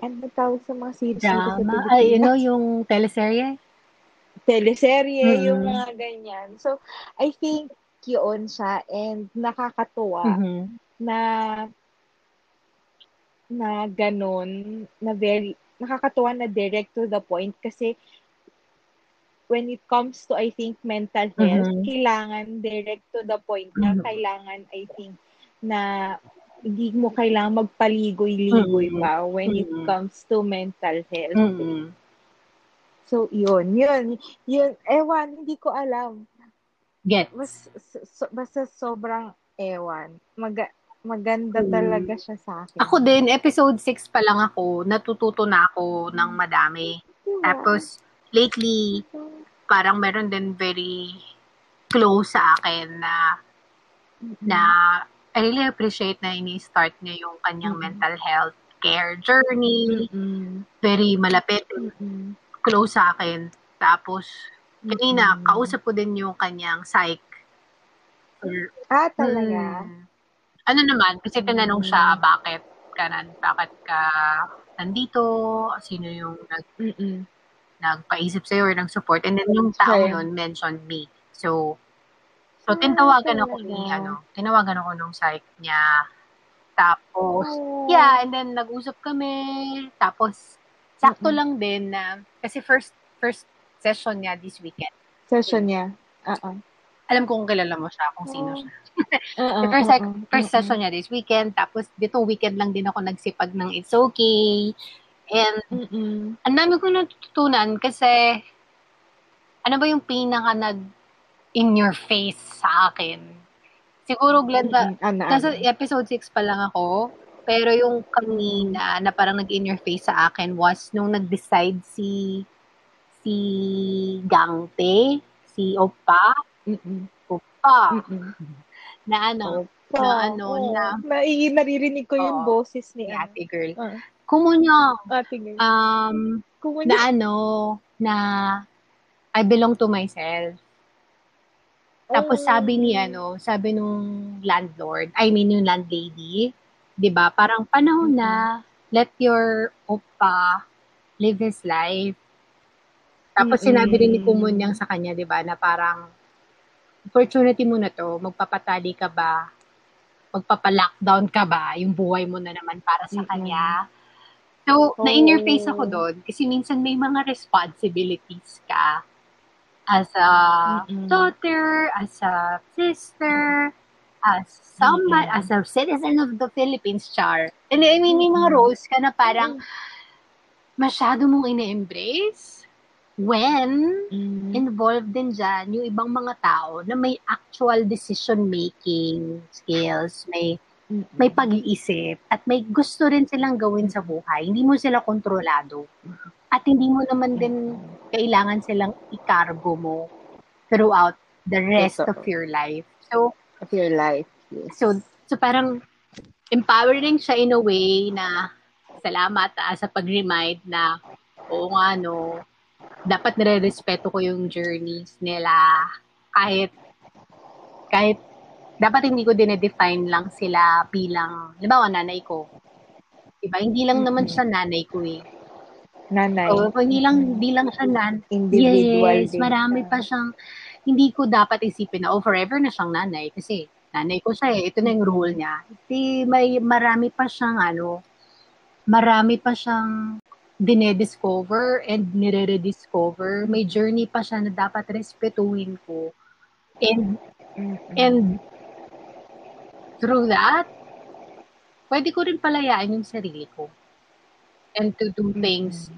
Speaker 2: ano tawag sa mga series
Speaker 1: Drama. Ay, you know, yung teleserye?
Speaker 2: Teleserye,
Speaker 1: Mm.
Speaker 2: yung mga ganyan. So, I think yun siya and nakakatuwa
Speaker 1: Mhm.
Speaker 2: na na ganun, na very, nakakatuwa na direct to the point kasi when it comes to, I think, mental health,
Speaker 1: Mhm.
Speaker 2: kailangan direct to the point na
Speaker 1: Mhm.
Speaker 2: kailangan, I think, na hindi mo kailangan magpaligoy-ligoy
Speaker 1: Mhm.
Speaker 2: pa when it
Speaker 1: Mhm.
Speaker 2: comes to mental health.
Speaker 1: Mhm.
Speaker 2: So, yun, yun, yun, ewan, hindi ko alam.
Speaker 1: Gets.
Speaker 2: Mas, so, basta sobrang ewan. Mag, maganda
Speaker 1: Mm.
Speaker 2: talaga siya sa akin.
Speaker 1: Ako din, episode 6 pa lang ako, natututo na ako ng madami.
Speaker 2: Diba?
Speaker 1: Tapos, lately, parang meron din very close sa akin na na I really appreciate na ini-start niya yung kanyang
Speaker 2: Mm.
Speaker 1: mental health care journey.
Speaker 2: Mm-mm.
Speaker 1: Very malapit,
Speaker 2: Mm-mm.
Speaker 1: Close sa akin. Tapos, kanina,
Speaker 2: Mm-mm.
Speaker 1: kausap ko din yung kanyang psych. Or,
Speaker 2: Ah, talaga?
Speaker 1: Hmm. Ano naman, kasi tinanong siya, bakit ka nan, bakit ka nandito, sino yung nag,
Speaker 2: Mm-mm.
Speaker 1: nagpaisip sa'yo or nag-support. And then yung tao
Speaker 2: Sure.
Speaker 1: nun mentioned me. So, so
Speaker 2: Ah,
Speaker 1: tinawagan ako ni, ano, tinawagan ako nung psych niya. Tapos,
Speaker 2: Oh.
Speaker 1: yeah, and then nag-usap kami. Tapos, sakto
Speaker 2: Mm-mm.
Speaker 1: lang din na, kasi first, first session niya this weekend.
Speaker 2: Session niya. Oo.
Speaker 1: Alam ko kung kilala mo siya, kung sino
Speaker 2: Oh.
Speaker 1: siya. The [laughs] first,
Speaker 2: oo,
Speaker 1: first session niya this weekend. Tapos, ditong weekend lang din ako nagsipag ng It's Okay. And,
Speaker 2: Mm-mm.
Speaker 1: ang dami ko natutunan kasi, ano ba yung pinaka nag in your face sa akin? Siguro, Glenda,
Speaker 2: Mm-mm. Ano,
Speaker 1: nasa
Speaker 2: ano?
Speaker 1: episode 6 pa lang ako. Pero yung kanina na parang nag in your face sa akin was nung nag-decide si si Gangte, si Opa,
Speaker 2: Mm-mm.
Speaker 1: Opa,
Speaker 2: Mm-mm.
Speaker 1: na ano,
Speaker 2: Opo.
Speaker 1: na ano,
Speaker 2: Oo.
Speaker 1: na-
Speaker 2: Nai- naririnig ko yung
Speaker 1: Oo.
Speaker 2: boses ni
Speaker 1: ate girl.
Speaker 2: Ah.
Speaker 1: Kumunya,
Speaker 2: Ate girl.
Speaker 1: um,
Speaker 2: Kung
Speaker 1: na ano, na I belong to myself. Tapos
Speaker 2: Oh.
Speaker 1: sabi ni ano, sabi nung landlord, I mean yung landlady, 'di ba? Parang panahon na let your opa live his life. Tapos
Speaker 2: Mm-mm.
Speaker 1: sinabi rin ni Kumunyang sa kanya, 'di ba, na parang opportunity mo na to, magpapatali ka ba? Magpapa-lockdown ka ba? Yung buhay mo na naman para sa
Speaker 2: Mm-mm.
Speaker 1: kanya. So, na-in your face
Speaker 2: Oh.
Speaker 1: ako doon kasi minsan may mga responsibilities ka as a
Speaker 2: Mm-mm.
Speaker 1: daughter, as a sister, as somebody,
Speaker 2: Mm-mm.
Speaker 1: as a citizen of the Philippines, char. And I mean, may mga roles ka na parang masyado mong ine-embrace. when
Speaker 2: Mm.
Speaker 1: involved din dyan yung ibang mga tao na may actual decision-making skills, may
Speaker 2: Mm-mm.
Speaker 1: may pag-iisip at may gusto rin silang gawin sa buhay. Hindi mo sila kontrolado. At hindi mo naman din kailangan silang ikargo mo throughout the rest
Speaker 2: Totoo.
Speaker 1: of your life. So,
Speaker 2: of your life. Yes.
Speaker 1: so, so parang empowering siya in a way na salamat ah, sa pag-remind na oo nga no, dapat nire-respeto ko yung journeys nila kahit kahit dapat hindi ko dinedefine lang sila bilang, halimbawa, nanay ko. Diba? Hindi lang naman
Speaker 2: Mhm.
Speaker 1: siya nanay ko eh.
Speaker 2: Nanay.
Speaker 1: So, hindi lang, hindi lang siya nan
Speaker 2: individual
Speaker 1: Yes, marami pa siyang, hindi ko dapat isipin na, oh, forever na siyang nanay. Kasi, nanay ko siya eh, ito na yung role niya. Di, may, marami pa siyang, ano, marami pa siyang dinediscover and nire-rediscover. May journey pa siya na dapat respetuhin ko. And, and, through that, pwede ko rin palayain yung sarili ko. And to do things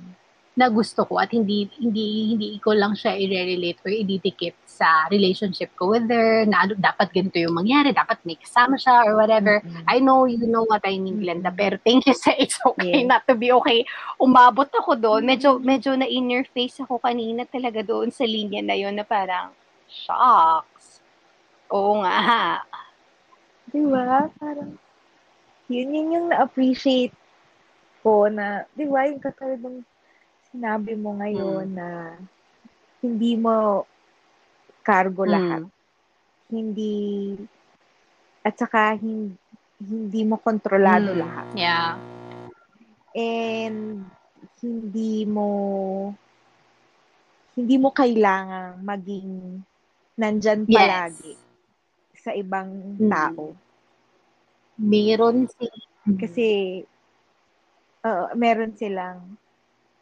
Speaker 1: na gusto ko at hindi hindi hindi ko lang siya i-relate or ididikit sa relationship ko with her na ano, dapat ganito yung mangyari, dapat may kasama siya or whatever.
Speaker 2: Mm-mm.
Speaker 1: I know you know what I mean, Glenda, pero thank you [laughs] sa it's okay
Speaker 2: Yes.
Speaker 1: not to be okay. Umabot ako doon. Medyo, medyo na in your face ako kanina talaga doon sa linya na yun na parang, shocks. Oo nga.
Speaker 2: Di ba? Parang, yun yun yung na-appreciate ko na, di ba, yung katulad ng sinabi mo ngayon
Speaker 1: Mm.
Speaker 2: na hindi mo cargo
Speaker 1: Mm.
Speaker 2: lahat. Hindi, at saka hindi, hindi mo kontrolado
Speaker 1: Mm.
Speaker 2: lahat.
Speaker 1: Yeah.
Speaker 2: And hindi mo hindi mo kailangang maging nandyan
Speaker 1: Yes.
Speaker 2: palagi sa ibang
Speaker 1: Mm.
Speaker 2: tao.
Speaker 1: Meron si
Speaker 2: Kasi, oo, meron silang,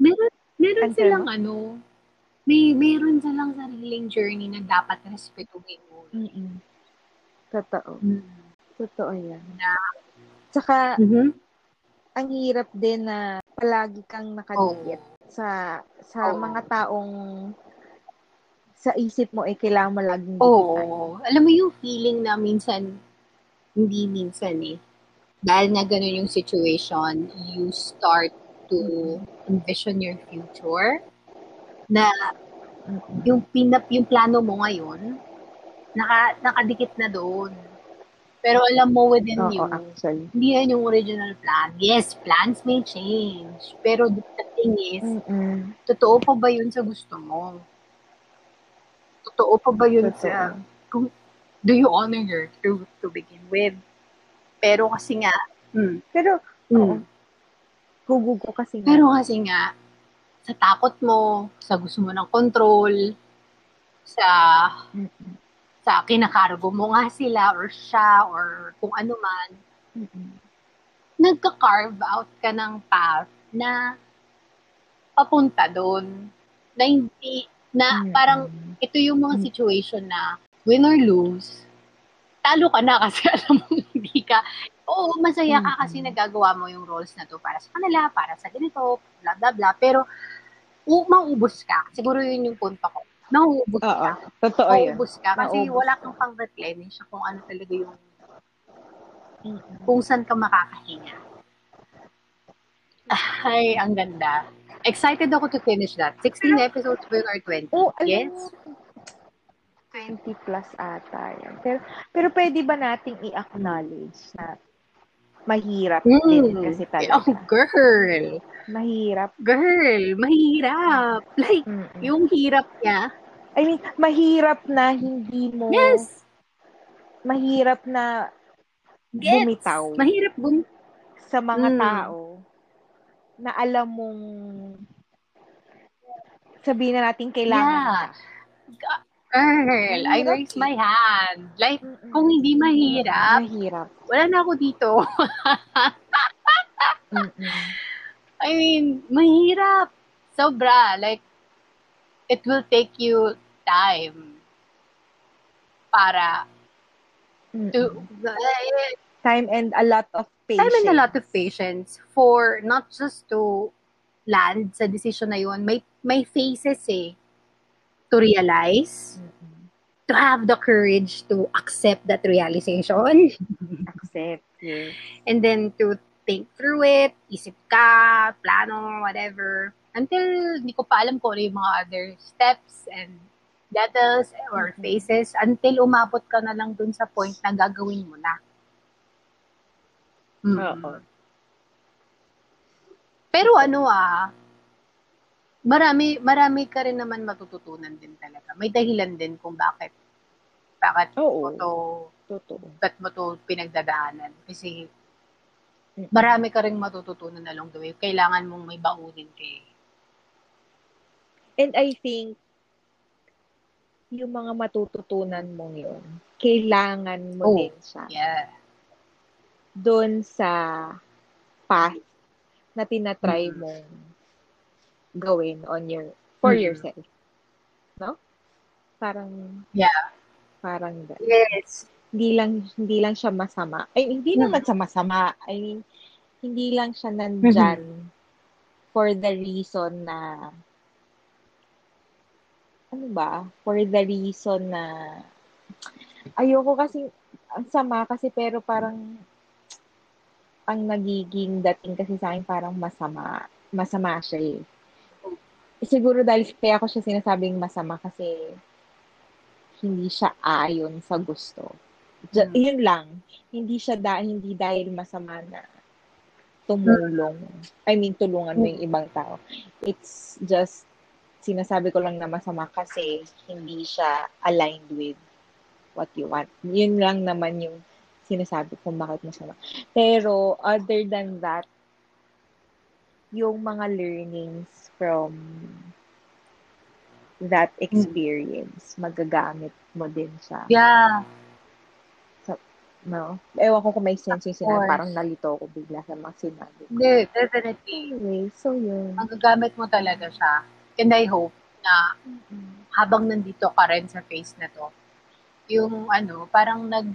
Speaker 1: meron meron
Speaker 2: Ano
Speaker 1: silang ano, may meron silang sariling journey na dapat respetuhin mo.
Speaker 2: mm totoo.
Speaker 1: Mm.
Speaker 2: Totoo yan.
Speaker 1: Na-
Speaker 2: Tsaka,
Speaker 1: Mhm.
Speaker 2: ang hirap din na palagi kang nakadikit sa sa
Speaker 1: Oo.
Speaker 2: mga taong sa isip mo eh kailangan mo laging
Speaker 1: Oo.
Speaker 2: dikitan.
Speaker 1: Alam mo yung feeling na minsan, hindi minsan eh. Dahil nga ganun yung situation, you start to envision your future na yung pinap yung plano mo ngayon naka nakadikit na doon. Pero alam mo within
Speaker 2: Oo,
Speaker 1: you,
Speaker 2: actually.
Speaker 1: hindi yan yung original plan. Yes, plans may change. Pero the thing is,
Speaker 2: Mm-mm.
Speaker 1: totoo pa ba yun sa gusto mo? Totoo pa ba yun
Speaker 2: Totoo.
Speaker 1: sa, kung, do you honor your truth to begin with? Pero kasi nga, mm,
Speaker 2: Pero,
Speaker 1: mm,
Speaker 2: oo. Gugugo kasi nga.
Speaker 1: pero kasi nga, sa takot mo, sa gusto mo ng control, sa
Speaker 2: Mm-mm.
Speaker 1: sa kinakargo mo nga sila or siya or kung ano man, nagka-carve out ka ng path na papunta doon. Na hindi, na parang ito yung mga situation na win or lose, talo ka na kasi [laughs] alam mo hindi ka, oo, masaya ka kasi nagagawa mo yung roles na to para sa kanila, para sa ganito, bla bla bla, pero u- mauubos ka. Siguro yun yung punto ko. Mauubos
Speaker 2: Oo.
Speaker 1: ka.
Speaker 2: Totoo yun.
Speaker 1: Mauubos ka kasi
Speaker 2: Mauubos
Speaker 1: wala
Speaker 2: ka.
Speaker 1: kang pang replenish kung ano talaga yung kung saan ka makakahinga. Ay, ang ganda. Excited ako to finish that. 16 episodes ba yun or 20?
Speaker 2: Oh, alam
Speaker 1: yes?
Speaker 2: mo, 20 plus ata yan. Pero, pero pwede ba nating i-acknowledge na mahirap din
Speaker 1: Mm.
Speaker 2: kasi
Speaker 1: Oh,
Speaker 2: talaga.
Speaker 1: girl.
Speaker 2: Mahirap.
Speaker 1: Girl, mahirap. Like,
Speaker 2: Mm-mm.
Speaker 1: yung hirap niya.
Speaker 2: I mean, mahirap na hindi mo,
Speaker 1: Yes.
Speaker 2: mahirap na
Speaker 1: Gets.
Speaker 2: bumitaw
Speaker 1: Mahirap bum...
Speaker 2: sa mga
Speaker 1: Mm.
Speaker 2: tao na alam mong sabihin na natin kailangan
Speaker 1: Yeah. Girl, I raise
Speaker 2: eh.
Speaker 1: my hand. Like,
Speaker 2: Mm-mm.
Speaker 1: kung hindi mahirap,
Speaker 2: Mahirap.
Speaker 1: wala na ako dito. I mean, mahirap. Sobra. Like, it will take you time para
Speaker 2: Mm-mm.
Speaker 1: to
Speaker 2: time and a lot of patience.
Speaker 1: time and a lot of patience for not just to land sa decision na yun, may, may phases eh. To realize, to have the courage to accept that realization. [laughs]
Speaker 2: Accept. Yes.
Speaker 1: And then to think through it, isip ka, plano, whatever. Until hindi ko pa alam kung ano yung mga other steps and levels or
Speaker 2: Mhm.
Speaker 1: phases until umabot ka na lang dun sa point na gagawin mo na. Mm.
Speaker 2: Oo.
Speaker 1: Pero ano ah, marami, marami ka rin naman matututunan din talaga. May dahilan din kung bakit bakit
Speaker 2: Oo.
Speaker 1: mo to,
Speaker 2: Totoo.
Speaker 1: bakit mo to pinagdadaanan. Kasi
Speaker 2: Mm.
Speaker 1: marami ka rin matututunan along the way. Kailangan mong may baunin kay.
Speaker 2: And I think, yung mga matututunan mong yun, kailangan mo
Speaker 1: Oh.
Speaker 2: din siya.
Speaker 1: Yeah.
Speaker 2: Doon sa path na tinatry
Speaker 1: Mhm.
Speaker 2: mong gawin on your, for
Speaker 1: Mhm.
Speaker 2: yourself. No? Parang,
Speaker 1: Yeah.
Speaker 2: parang, that.
Speaker 1: Yes.
Speaker 2: hindi lang, hindi lang siya masama. Ay, hindi
Speaker 1: Hmm.
Speaker 2: naman sa masama. I mean, hindi lang siya nandyan
Speaker 1: Mm-hmm.
Speaker 2: for the reason na ano ba? For the reason na ayoko kasi ang sama kasi pero parang ang nagiging dating kasi sa akin parang masama. Masama siya eh. Siguro dahil kaya ako siya sinasabing masama kasi hindi siya ayon sa gusto. Ju-
Speaker 1: Mm.
Speaker 2: Yun lang. Hindi siya da hindi dahil masama na tumulong. I mean, tulungan mo yung ibang tao. It's just sinasabi ko lang na masama kasi hindi siya aligned with what you want. Yun lang naman yung sinasabi kung bakit masama. Pero other than that, yung mga learnings from that experience, magagamit mo din siya.
Speaker 1: Yeah.
Speaker 2: No? Ewan ko kung may sense yung sinabi. Parang nalito ko bigla sa mga sinabi. ko.
Speaker 1: Hindi, definitely.
Speaker 2: Anyway, so yun.
Speaker 1: Magagamit mo talaga siya. And I hope na habang nandito ka rin sa phase na to, yung ano, parang nag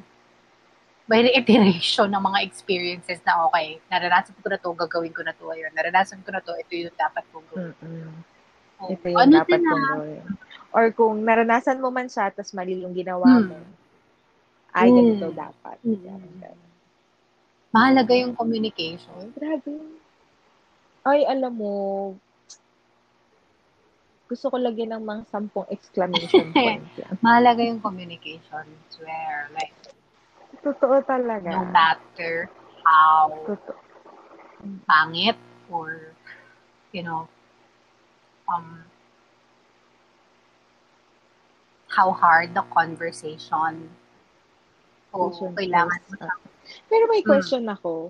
Speaker 1: may reiteration ng mga experiences na okay, naranasan ko na to, gagawin ko na to, ayun, naranasan ko na to, ito yung dapat kong gawin.
Speaker 2: Mm-mm.
Speaker 1: Oh,
Speaker 2: Ito yung
Speaker 1: ano
Speaker 2: dapat kong gawin. Or kung naranasan mo man siya, tapos mali yung ginawa
Speaker 1: Hmm.
Speaker 2: mo, ay,
Speaker 1: Hmm.
Speaker 2: ganito dapat.
Speaker 1: Hmm. mahalaga yung communication.
Speaker 2: Grabe. Ay, alam mo, gusto ko lagyan ng mga sampung exclamation [laughs] point yan.
Speaker 1: Mahalaga yung communication. Swear. Like,
Speaker 2: Totoo talaga.
Speaker 1: no matter how
Speaker 2: Totoo.
Speaker 1: pangit or, you know, um, how hard the conversation. O,
Speaker 2: Conversation
Speaker 1: kailangan mo
Speaker 2: ah. Pero may
Speaker 1: Mm.
Speaker 2: question ako.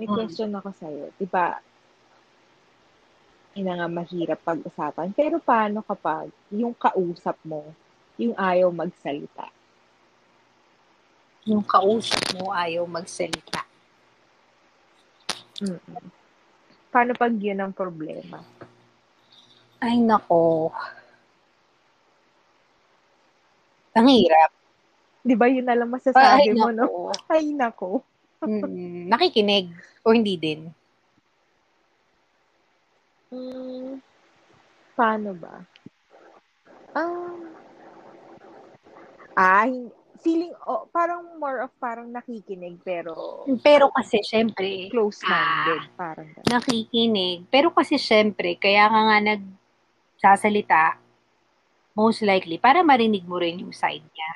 Speaker 2: May
Speaker 1: Mm.
Speaker 2: question ako sa'yo. Diba, ina nga mahirap pag-usapan. Pero paano kapag yung kausap mo, yung ayaw magsalita?
Speaker 1: Yung kausap mo ayaw magsalita.
Speaker 2: Mm-mm. Paano pag yun ang problema?
Speaker 1: Ay, nako. Ang hirap.
Speaker 2: Di ba yun na lang masasabi
Speaker 1: Ay,
Speaker 2: mo,
Speaker 1: nako.
Speaker 2: no? Ay, nako.
Speaker 1: Mm, nakikinig o hindi din.
Speaker 2: Mm, paano ba? Um, ah, feeling, oh, parang more of parang nakikinig, pero
Speaker 1: Pero kasi, syempre,
Speaker 2: close-minded.
Speaker 1: Ah.
Speaker 2: parang ganun.
Speaker 1: nakikinig. Pero kasi, syempre, kaya ka nga nagsasalita, most likely, para marinig mo rin yung side niya.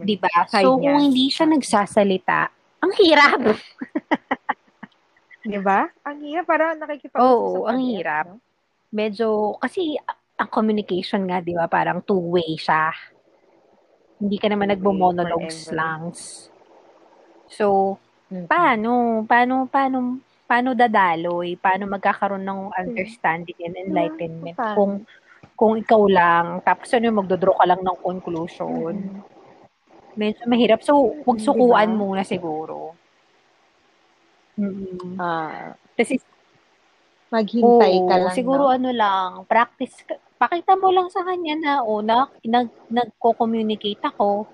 Speaker 1: Di ba? So,
Speaker 2: niya.
Speaker 1: kung hindi siya nagsasalita, ang hirap.
Speaker 2: Di ba? Ang hirap, parang nakikipag
Speaker 1: Oo, ang hirap. Medyo, kasi, ang communication nga, di ba, parang two-way siya. Hindi ka naman
Speaker 2: forever.
Speaker 1: lang. So, paano? Paano, paano, paano dadaloy? Paano magkakaroon ng understanding and enlightenment
Speaker 2: paano?
Speaker 1: kung kung ikaw lang, tapos ano, magdodraw ka lang ng conclusion.
Speaker 2: Mm-mm.
Speaker 1: Medyo mahirap. So, huwag sukuan
Speaker 2: diba?
Speaker 1: muna siguro. Mm-mm.
Speaker 2: Ah,
Speaker 1: Kasi,
Speaker 2: maghintay ka
Speaker 1: oo,
Speaker 2: lang,
Speaker 1: siguro
Speaker 2: no?
Speaker 1: ano lang, practice, ka- pakita mo lang sa kanya na, o, na, nag, nagko-communicate ako.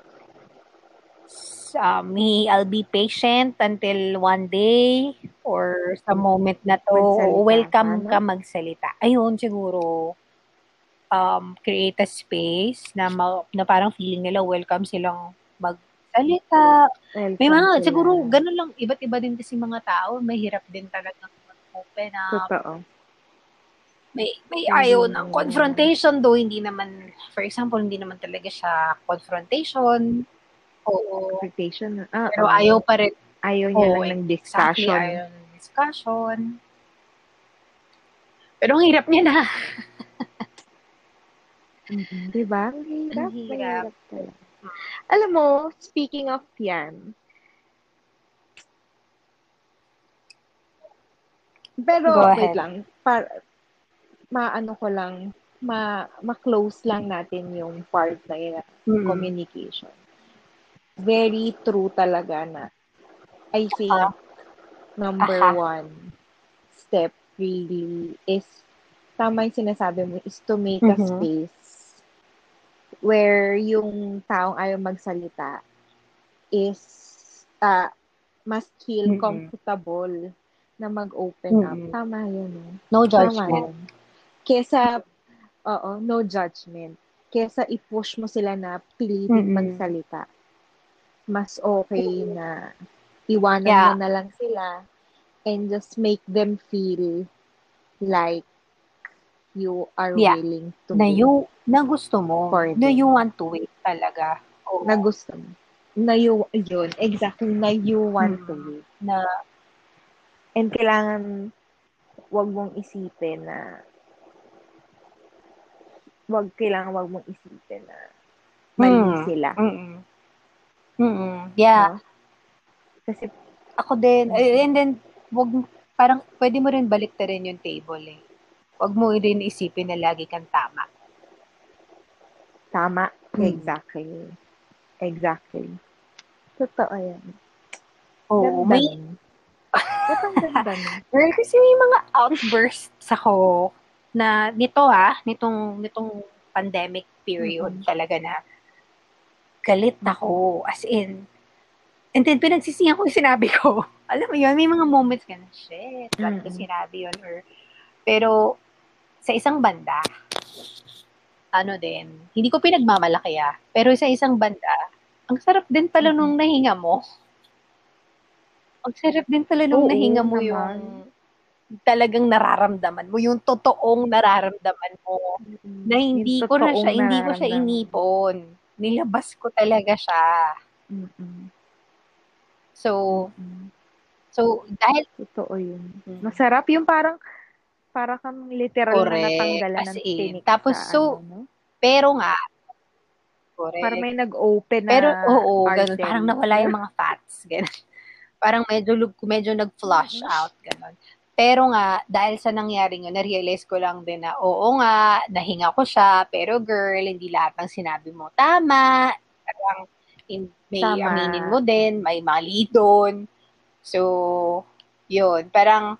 Speaker 1: Um, me, I'll be patient until one day, or sa moment na to,
Speaker 2: Magsalita,
Speaker 1: welcome
Speaker 2: tama?
Speaker 1: ka magsalita. Ayun, siguro, um, create a space na, ma- na parang feeling nila welcome silang magsalita.
Speaker 2: Welcome
Speaker 1: May mga,
Speaker 2: sila.
Speaker 1: siguro, ganun lang, iba't iba din kasi mga tao, mahirap din talaga mag-open up.
Speaker 2: Totoo.
Speaker 1: May, may ayaw ng confrontation, though hindi naman, for example, hindi naman talaga siya confrontation. Oo.
Speaker 2: Expectation. Ah,
Speaker 1: Pero
Speaker 2: oo.
Speaker 1: ayaw pa rin
Speaker 2: Ayaw niya
Speaker 1: Oo,
Speaker 2: lang ng
Speaker 1: Exactly,
Speaker 2: discussion.
Speaker 1: ayaw ng discussion. Pero ang hirap niya na. [laughs]
Speaker 2: Mm-mm. Diba? Ang hirap.
Speaker 1: Ang hirap.
Speaker 2: Alam mo, speaking of yan, pero, wait lang, para, maano ko lang, ma, ma-close lang natin yung part na yun,
Speaker 1: Mm.
Speaker 2: communication. Very true talaga na, I think,
Speaker 1: Aha.
Speaker 2: number
Speaker 1: Aha.
Speaker 2: one step really is, tama yung sinasabi mo, is to make a
Speaker 1: Mhm.
Speaker 2: space where yung taong ayaw magsalita is ah mas feel
Speaker 1: Mm-mm.
Speaker 2: comfortable na mag-open up.
Speaker 1: Mm-mm.
Speaker 2: Tama yun. eh.
Speaker 1: No
Speaker 2: Tama
Speaker 1: judgment.
Speaker 2: yun. Kesa, oo, no judgment. Kesa i-push mo sila na pilitin
Speaker 1: Mm-mm.
Speaker 2: magsalita. Mas okay na iwanan
Speaker 1: Yeah.
Speaker 2: mo na lang sila and just make them feel like you are
Speaker 1: Yeah.
Speaker 2: willing to
Speaker 1: Na you, na gusto mo. Na you want to wait talaga. Oo.
Speaker 2: na gusto mo. Na you, yun, exactly, na you want to
Speaker 1: Mm.
Speaker 2: wait.
Speaker 1: na,
Speaker 2: And kailangan, wag mong isipin na, wag, kailangan wag mong isipin na, mali
Speaker 1: Mm.
Speaker 2: sila.
Speaker 1: mm mm Yeah.
Speaker 2: No? Kasi,
Speaker 1: Ako din. And then, wag, parang, pwede mo rin baliktarin yung table eh. Wag mo rin isipin na lagi kang tama.
Speaker 2: tama.
Speaker 1: Mm.
Speaker 2: Exactly. Exactly. Totoo yan.
Speaker 1: Oo.
Speaker 2: Ganda
Speaker 1: May.
Speaker 2: Ba't ang ganda?
Speaker 1: Girl, [laughs] kasi may mga outbursts ako na nito ha, nitong, nitong pandemic period
Speaker 2: Mm-mm.
Speaker 1: talaga na galit ako. As in, and then pinagsisihan ko yung sinabi ko. [laughs] Alam mo yun, may mga moments ka na, shit, ba't ko
Speaker 2: Mm-mm.
Speaker 1: sinabi yun? Or, pero, sa isang banda, ano din, hindi ko pinagmamalaki ah, pero sa isang banda, ang sarap din pala nung nahinga mo. Ang sarap din pala nung
Speaker 2: Oo
Speaker 1: nahinga mo
Speaker 2: naman.
Speaker 1: yung talagang nararamdaman mo, yung totoong nararamdaman mo, na hindi
Speaker 2: Yung
Speaker 1: ko na siya, hindi ko siya inipon. Nilabas ko talaga siya.
Speaker 2: Mm-mm.
Speaker 1: So,
Speaker 2: Mm.
Speaker 1: so dahil,
Speaker 2: Totoo yun.
Speaker 1: Mm.
Speaker 2: Masarap yung parang, para kang literal
Speaker 1: Correct.
Speaker 2: na natanggalan ng
Speaker 1: in.
Speaker 2: tinik
Speaker 1: Tapos,
Speaker 2: sa
Speaker 1: so,
Speaker 2: ano, no?
Speaker 1: pero nga, correct.
Speaker 2: Parang may nag-open na
Speaker 1: Pero, oo, ganun. Parang nawala yung mga fats. Ganun. [laughs] Parang medyo, medyo nag-flush out. Ganun. Pero nga, dahil sa nangyari yun, na-realize ko lang din na, oo nga, nahinga ko siya, pero girl, hindi lahat ng sinabi mo tama. Parang, in, may
Speaker 2: Tama.
Speaker 1: aminin mo din, may mali doon. So, yun. Parang,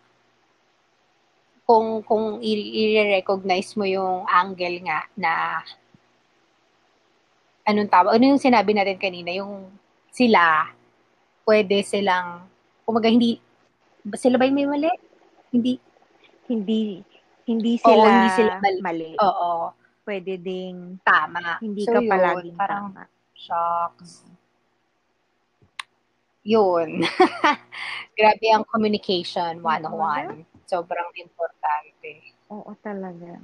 Speaker 1: kung kung i-recognize mo yung angle nga na anong tawag, ano yung sinabi natin kanina, yung sila, pwede silang, kumaga hindi, sila ba yung may mali? Hindi,
Speaker 2: Hindi, hindi
Speaker 1: Oo,
Speaker 2: sila,
Speaker 1: hindi sila mali.
Speaker 2: mali.
Speaker 1: oo,
Speaker 2: Pwede ding
Speaker 1: tama.
Speaker 2: hindi
Speaker 1: So,
Speaker 2: ka
Speaker 1: yun,
Speaker 2: palaging
Speaker 1: parang,
Speaker 2: tama.
Speaker 1: shocks. Yun. [laughs] Grabe ang communication 101. Sobrang importante.
Speaker 2: Oo, talaga.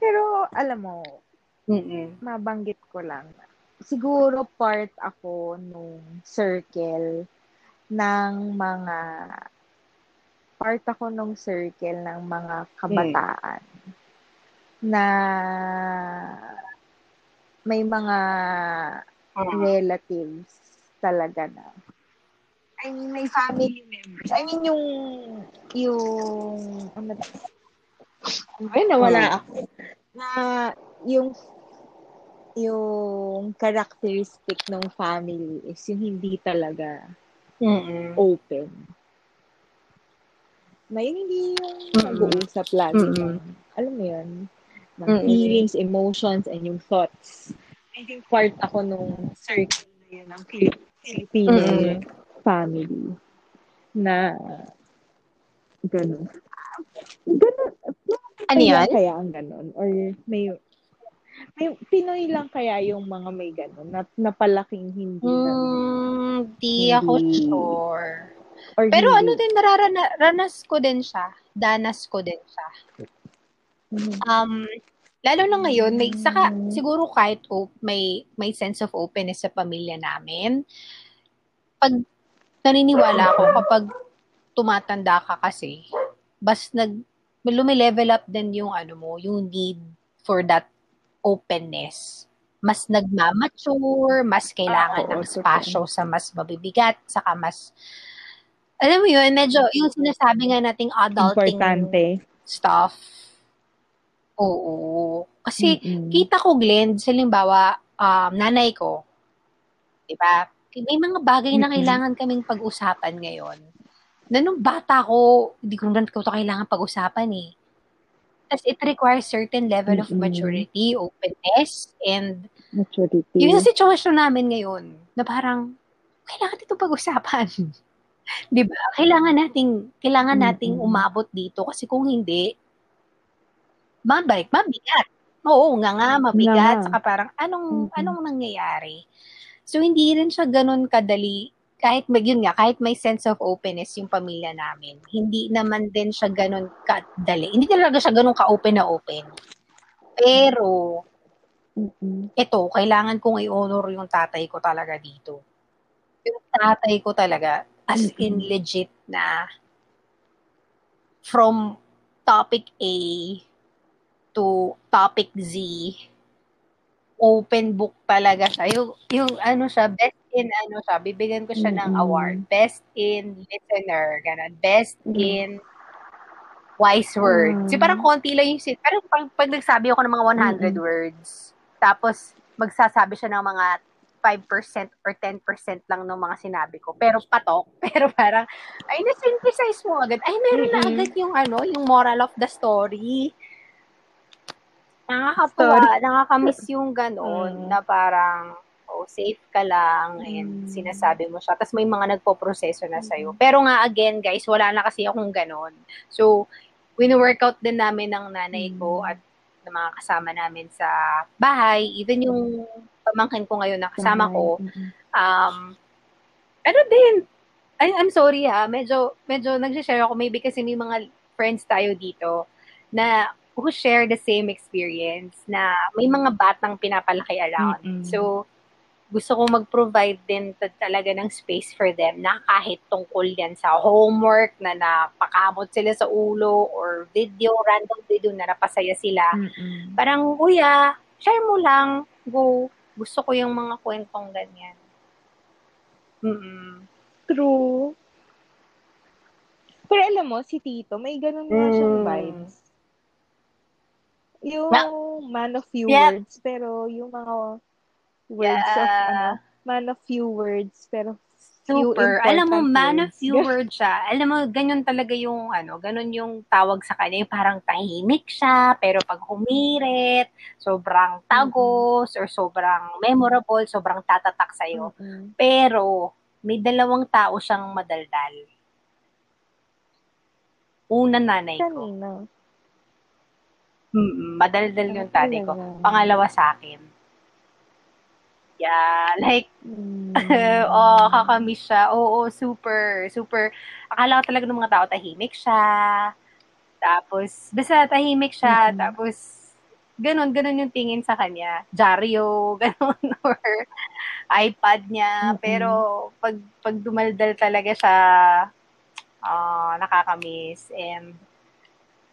Speaker 2: Pero, alam mo,
Speaker 1: Mm-mm.
Speaker 2: mabanggit ko lang. Siguro part ako nung circle ng mga part ako nung circle ng mga kabataan na may mga
Speaker 1: Mm.
Speaker 2: relatives talaga na I mean, may family members. I mean, yung yung ano ay nawala ako na yung yung characteristic ng family is yung hindi talaga
Speaker 1: Mm-mm.
Speaker 2: open. Na yun hindi yung
Speaker 1: Mm-mm.
Speaker 2: nag-uusap lagi
Speaker 1: Mm-mm.
Speaker 2: ng, alam mo yun, ng
Speaker 1: Mm-mm.
Speaker 2: feelings, emotions, and yung thoughts. I think part ako nung circle na yun ng Fili- Filipino
Speaker 1: Mm-mm.
Speaker 2: family. na ganun. Ganun.
Speaker 1: Ano yan?
Speaker 2: kaya ang ganun? Or may, may Pinoy lang kaya yung mga may ganun na napalaking hindi na,
Speaker 1: Hmm, di
Speaker 2: Hindi.
Speaker 1: ako sure.
Speaker 2: Or
Speaker 1: Pero
Speaker 2: hindi.
Speaker 1: ano din, nararanas ko din siya. Danas ko din siya. Um, lalo na ngayon, may saka siguro kahit op, may may sense of openness sa pamilya namin. Pag naniniwala ako kapag tumatanda ka kasi, bas nag lumilevel up din yung ano mo, yung need for that openness. Mas nagmamature, mas kailangan
Speaker 2: Ah, oo,
Speaker 1: ng spasyo sa mas mabibigat, saka mas alam mo yun, medyo yung sinasabi nga nating adulting
Speaker 2: Importante.
Speaker 1: stuff. Oo. Kasi
Speaker 2: Mm-mm.
Speaker 1: kita ko, Glenn, sa limbawa, um, nanay ko, di ba? May mga bagay na kailangan kaming pag-usapan ngayon. Na nung bata ko, hindi ko naman ko ito kailangan pag-usapan eh. Tapos it requires certain level of
Speaker 2: Mm-mm.
Speaker 1: maturity, openness, and
Speaker 2: Maturity.
Speaker 1: yung sa sitwasyon namin ngayon, na parang, kailangan ito pag-usapan. [laughs] [laughs] Di ba? Kailangan nating, kailangan nating umabot dito kasi kung hindi, mabalik, mabigat. Oo, nga nga, mabigat.
Speaker 2: Nga.
Speaker 1: Saka parang, anong,
Speaker 2: Mm-mm.
Speaker 1: anong nangyayari? So, hindi rin siya ganun kadali. Kahit, may- yun nga, kahit may sense of openness yung pamilya namin, hindi naman din siya ganun kadali. Hindi talaga siya ganun ka-open na open. Pero, ito, kailangan kong i-honor yung tatay ko talaga dito. Yung tatay ko talaga, as in legit na from topic A to topic Z, open book talaga siya. Yung, yung ano siya, best in ano siya, bibigyan ko siya ng
Speaker 2: Mm-mm.
Speaker 1: award. Best in listener, ganun. Best
Speaker 2: Mm.
Speaker 1: in wise words.
Speaker 2: Mm.
Speaker 1: Kasi parang konti lang yung sit. Pero pag, pag nagsabi ako ng mga 100
Speaker 2: Mm-mm.
Speaker 1: words, tapos magsasabi siya ng mga 5% or 10% lang ng mga sinabi ko. Pero patok. [laughs] Pero parang, ay, na-synthesize mo agad. Ay, meron na
Speaker 2: Mm-mm.
Speaker 1: agad yung ano, yung moral of the story. Nakakatuwa. [laughs] Nakakamiss yung ganon
Speaker 2: Mm.
Speaker 1: na parang, oh, safe ka lang and
Speaker 2: Mm.
Speaker 1: sinasabi mo siya. Tapos may mga nagpo-proseso na sa'yo. Pero nga, again, guys, wala na kasi akong ganon. So, wini-workout din namin ng nanay ko
Speaker 2: Mm.
Speaker 1: at ng mga kasama namin sa bahay. Even yung pamangkin ko ngayon na kasama ko, um, ano din, ay, I'm sorry ha, medyo, medyo nag-share ako, maybe kasi may mga friends tayo dito na who share the same experience na may mga batang pinapalaki around.
Speaker 2: Mm-mm.
Speaker 1: So, gusto ko mag-provide din ta- talaga ng space for them na kahit tungkol yan sa homework na napakamot sila sa ulo or video, random video na napasaya sila.
Speaker 2: Mm-mm.
Speaker 1: Parang, kuya, share mo lang, go. Gusto ko yung mga kwentong ganyan. Mm-mm.
Speaker 2: True. Pero alam mo, si Tito, may ganun nga siyang
Speaker 1: Mm.
Speaker 2: vibes. Yung man of few
Speaker 1: Yep.
Speaker 2: words, pero yung mga words of,
Speaker 1: Yeah.
Speaker 2: ano, man of few words, pero
Speaker 1: Super. Alam mo, man of few words siya. Alam mo, ganyan talaga yung, ano, ganun yung tawag sa kanya. Yung parang tahimik siya, pero pag humirit, sobrang tagos, or sobrang memorable, sobrang tatatak sa'yo.
Speaker 2: Mm-mm.
Speaker 1: Pero, may dalawang tao siyang madaldal. Una, nanay ko.
Speaker 2: Kanina.
Speaker 1: Madaldal yung tatay ko. Pangalawa sa akin. Yeah, [laughs] like,
Speaker 2: Mm. [laughs]
Speaker 1: oh, kakamiss siya. Oo, super, super. Akala ko talaga ng mga tao tahimik siya. Tapos, basta tahimik siya.
Speaker 2: Mm-mm.
Speaker 1: Tapos, ganun, ganun yung tingin sa kanya. Diaryo, [laughs] ganun, or iPad niya.
Speaker 2: Mm-mm.
Speaker 1: Pero, pag, pag dumaldal talaga siya, ah, nakakamiss. And,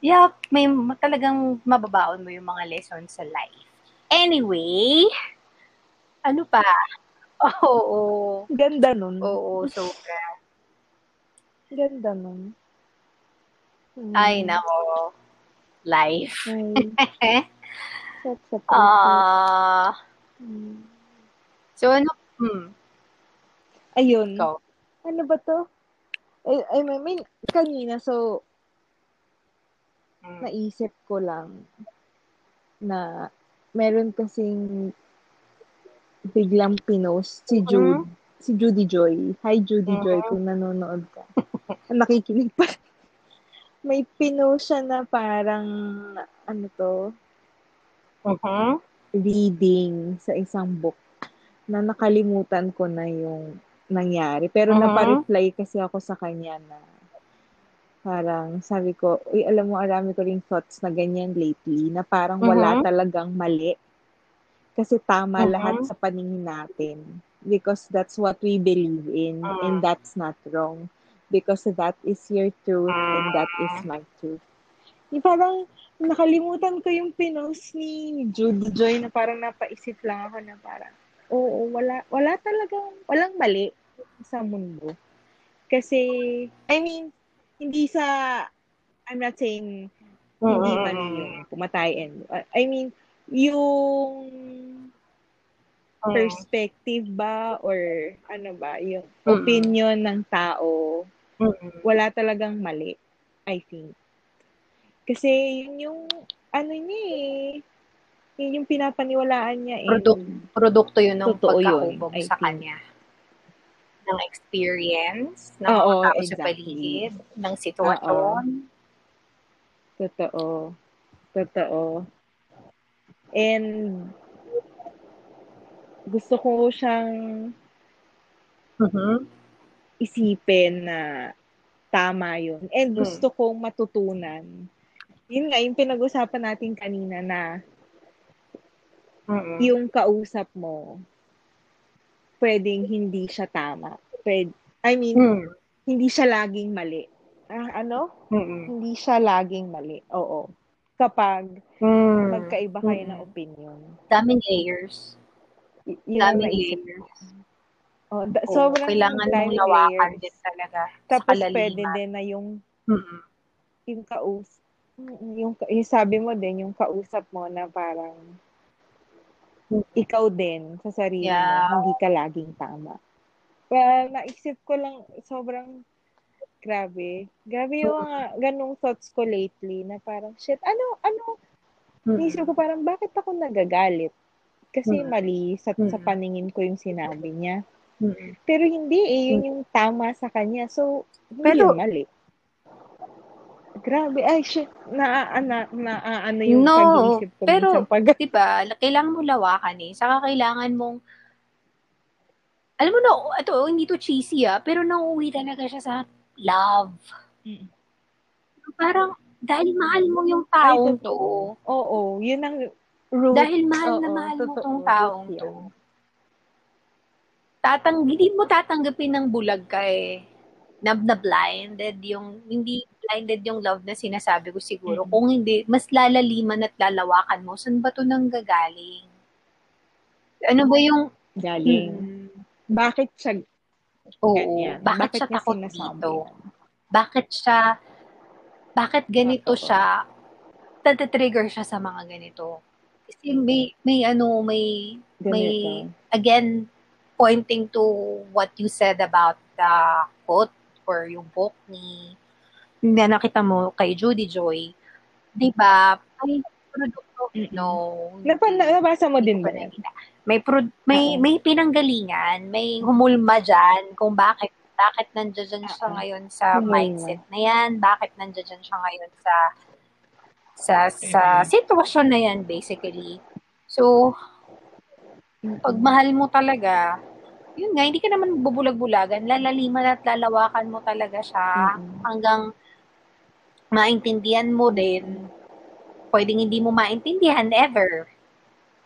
Speaker 1: yeah, may talagang mababaon mo yung mga lessons sa life. Anyway, ano pa? [laughs] Oo,
Speaker 2: Ganda nun.
Speaker 1: oo, sobra.
Speaker 2: Ganda nun. Mm.
Speaker 1: Ay, nako. Life.
Speaker 2: Ay. [laughs]
Speaker 1: Ah,
Speaker 2: Mm.
Speaker 1: so ano, hmm,
Speaker 2: Ayun.
Speaker 1: ikaw.
Speaker 2: Ano ba to? Ay, I mean, kanina, so,
Speaker 1: Hmm.
Speaker 2: naisip ko lang na meron kasing biglang pinost si Jude, si Judy Joy. Hi, Judy
Speaker 1: Mhm.
Speaker 2: Joy, kung nanonood ka. [laughs] nakikinig pa. [laughs] May pinost siya na parang, ano to,
Speaker 1: Uh-huh.
Speaker 2: reading sa isang book na nakalimutan ko na yung nangyari. Pero
Speaker 1: Mhm.
Speaker 2: napareply kasi ako sa kanya na parang sabi ko, uy, alam mo, arami ko rin thoughts na ganyan lately, na parang wala
Speaker 1: Mhm.
Speaker 2: talagang mali. Kasi tama
Speaker 1: Mhm.
Speaker 2: lahat sa paningin natin. Because that's what we believe in,
Speaker 1: Mhm.
Speaker 2: and that's not wrong. Because that is your truth, and that is
Speaker 1: Mm.
Speaker 2: my truth. Yung parang, nakalimutan ko yung pinost ni Judy Joy na parang napaisip lang ako na parang, oo, wala, wala talagang, walang mali sa mundo. Kasi, I mean, hindi sa, I'm not saying, hindi mali yung pumatay and, I mean, yung
Speaker 1: Mm.
Speaker 2: perspective ba or ano ba, yung
Speaker 1: Mm-mm.
Speaker 2: opinion ng tao,
Speaker 1: Mm-mm.
Speaker 2: wala talagang mali, I think. Kasi yun yung, ano niya eh, yun yung pinapaniwalaan niya eh.
Speaker 1: Produk- produkto yun ng
Speaker 2: Totoo yun,
Speaker 1: sa
Speaker 2: think.
Speaker 1: kanya. Ng experience, ng
Speaker 2: Oo,
Speaker 1: tao sa
Speaker 2: exactly.
Speaker 1: paligid, ng sitwasyon.
Speaker 2: Totoo. Totoo. And, gusto ko siyang
Speaker 1: Mhm.
Speaker 2: isipin na tama yun. And
Speaker 1: Hmm.
Speaker 2: gusto kong matutunan. Yun nga, yung pinag-usapan natin kanina na
Speaker 1: Mm-mm.
Speaker 2: yung kausap mo, pwedeng hindi siya tama. Pwede, I mean,
Speaker 1: Mm.
Speaker 2: hindi siya laging mali. Ah, ano?
Speaker 1: Mm-mm.
Speaker 2: Hindi siya laging mali. Oo. Kapag
Speaker 1: Mm.
Speaker 2: magkaiba kayo ng
Speaker 1: Mm-mm.
Speaker 2: opinion.
Speaker 1: Daming layers.
Speaker 2: Y-
Speaker 1: Daming layers.
Speaker 2: Oh, da-
Speaker 1: Oo,
Speaker 2: sobrang
Speaker 1: kailangan mong lawakan
Speaker 2: layers.
Speaker 1: din talaga
Speaker 2: Tapos
Speaker 1: sa
Speaker 2: pwede din na yung
Speaker 1: Mm-mm.
Speaker 2: yung kaus yung, yung sabi mo din yung kausap mo na parang ikaw din sa sarili
Speaker 1: Yeah.
Speaker 2: mo, hindi ka laging tama. Well, naisip ko lang, sobrang grabe. Grabe yung mga ganong thoughts ko lately na parang, shit, ano, ano,
Speaker 1: Mm-mm.
Speaker 2: naisip ko parang, bakit ako nagagalit? Kasi
Speaker 1: Mm.
Speaker 2: mali sa, sa
Speaker 1: Mm.
Speaker 2: paningin ko yung sinabi niya.
Speaker 1: Mm-mm.
Speaker 2: Pero hindi eh, yun yung tama sa kanya. So, hindi
Speaker 1: Pero-
Speaker 2: yun mali. Grabe, ay shit, na, na, na, ano yung
Speaker 1: No,
Speaker 2: pag-iisip ko
Speaker 1: pero-
Speaker 2: pag, [laughs]
Speaker 1: Diba? Kailangan mo lawakan eh. Saka kailangan mong alam mo no, ito, hindi to cheesy ah, pero nauuwi talaga siya sa love.
Speaker 2: Mm.
Speaker 1: Parang, dahil mahal mo yung taong
Speaker 2: Ay,
Speaker 1: to.
Speaker 2: oo, yun ang root.
Speaker 1: Dahil mahal na
Speaker 2: Oo,
Speaker 1: mahal mo
Speaker 2: totoo,
Speaker 1: tong
Speaker 2: root
Speaker 1: taong to. Tatang, hindi mo tatanggapin ng bulag ka eh. Na, na blinded yung, hindi blinded yung love na sinasabi ko siguro.
Speaker 2: Mm.
Speaker 1: Kung hindi, mas lalaliman at lalawakan mo, saan ba to nang gagaling? Ano ba yung,
Speaker 2: Galing.
Speaker 1: Hmm,
Speaker 2: Bakit siya
Speaker 1: oo,
Speaker 2: ganyan?
Speaker 1: bakit, siya
Speaker 2: niya
Speaker 1: takot dito? Bakit siya, bakit ganito
Speaker 2: Totoo.
Speaker 1: siya, tatatrigger siya sa mga ganito? Kasi may, may ano, may, may,
Speaker 2: Ganito.
Speaker 1: again, pointing to what you said about the quote or yung book ni na nakita mo kay Judy Joy, di ba? May produkto, no.
Speaker 2: Napa,
Speaker 1: hindi.
Speaker 2: nabasa mo din ba?
Speaker 1: nakita. May pro- may may pinanggalingan, may humulma diyan kung bakit bakit nandiyan siya ngayon sa
Speaker 2: Humulma.
Speaker 1: mindset na yan, bakit nandiyan siya ngayon sa sa sa sitwasyon na yan basically. So, pag mahal mo talaga, yun nga, hindi ka naman bubulag-bulagan, lalaliman at lalawakan mo talaga siya
Speaker 2: Mm-mm.
Speaker 1: hanggang maintindihan mo din. Pwedeng hindi mo maintindihan ever.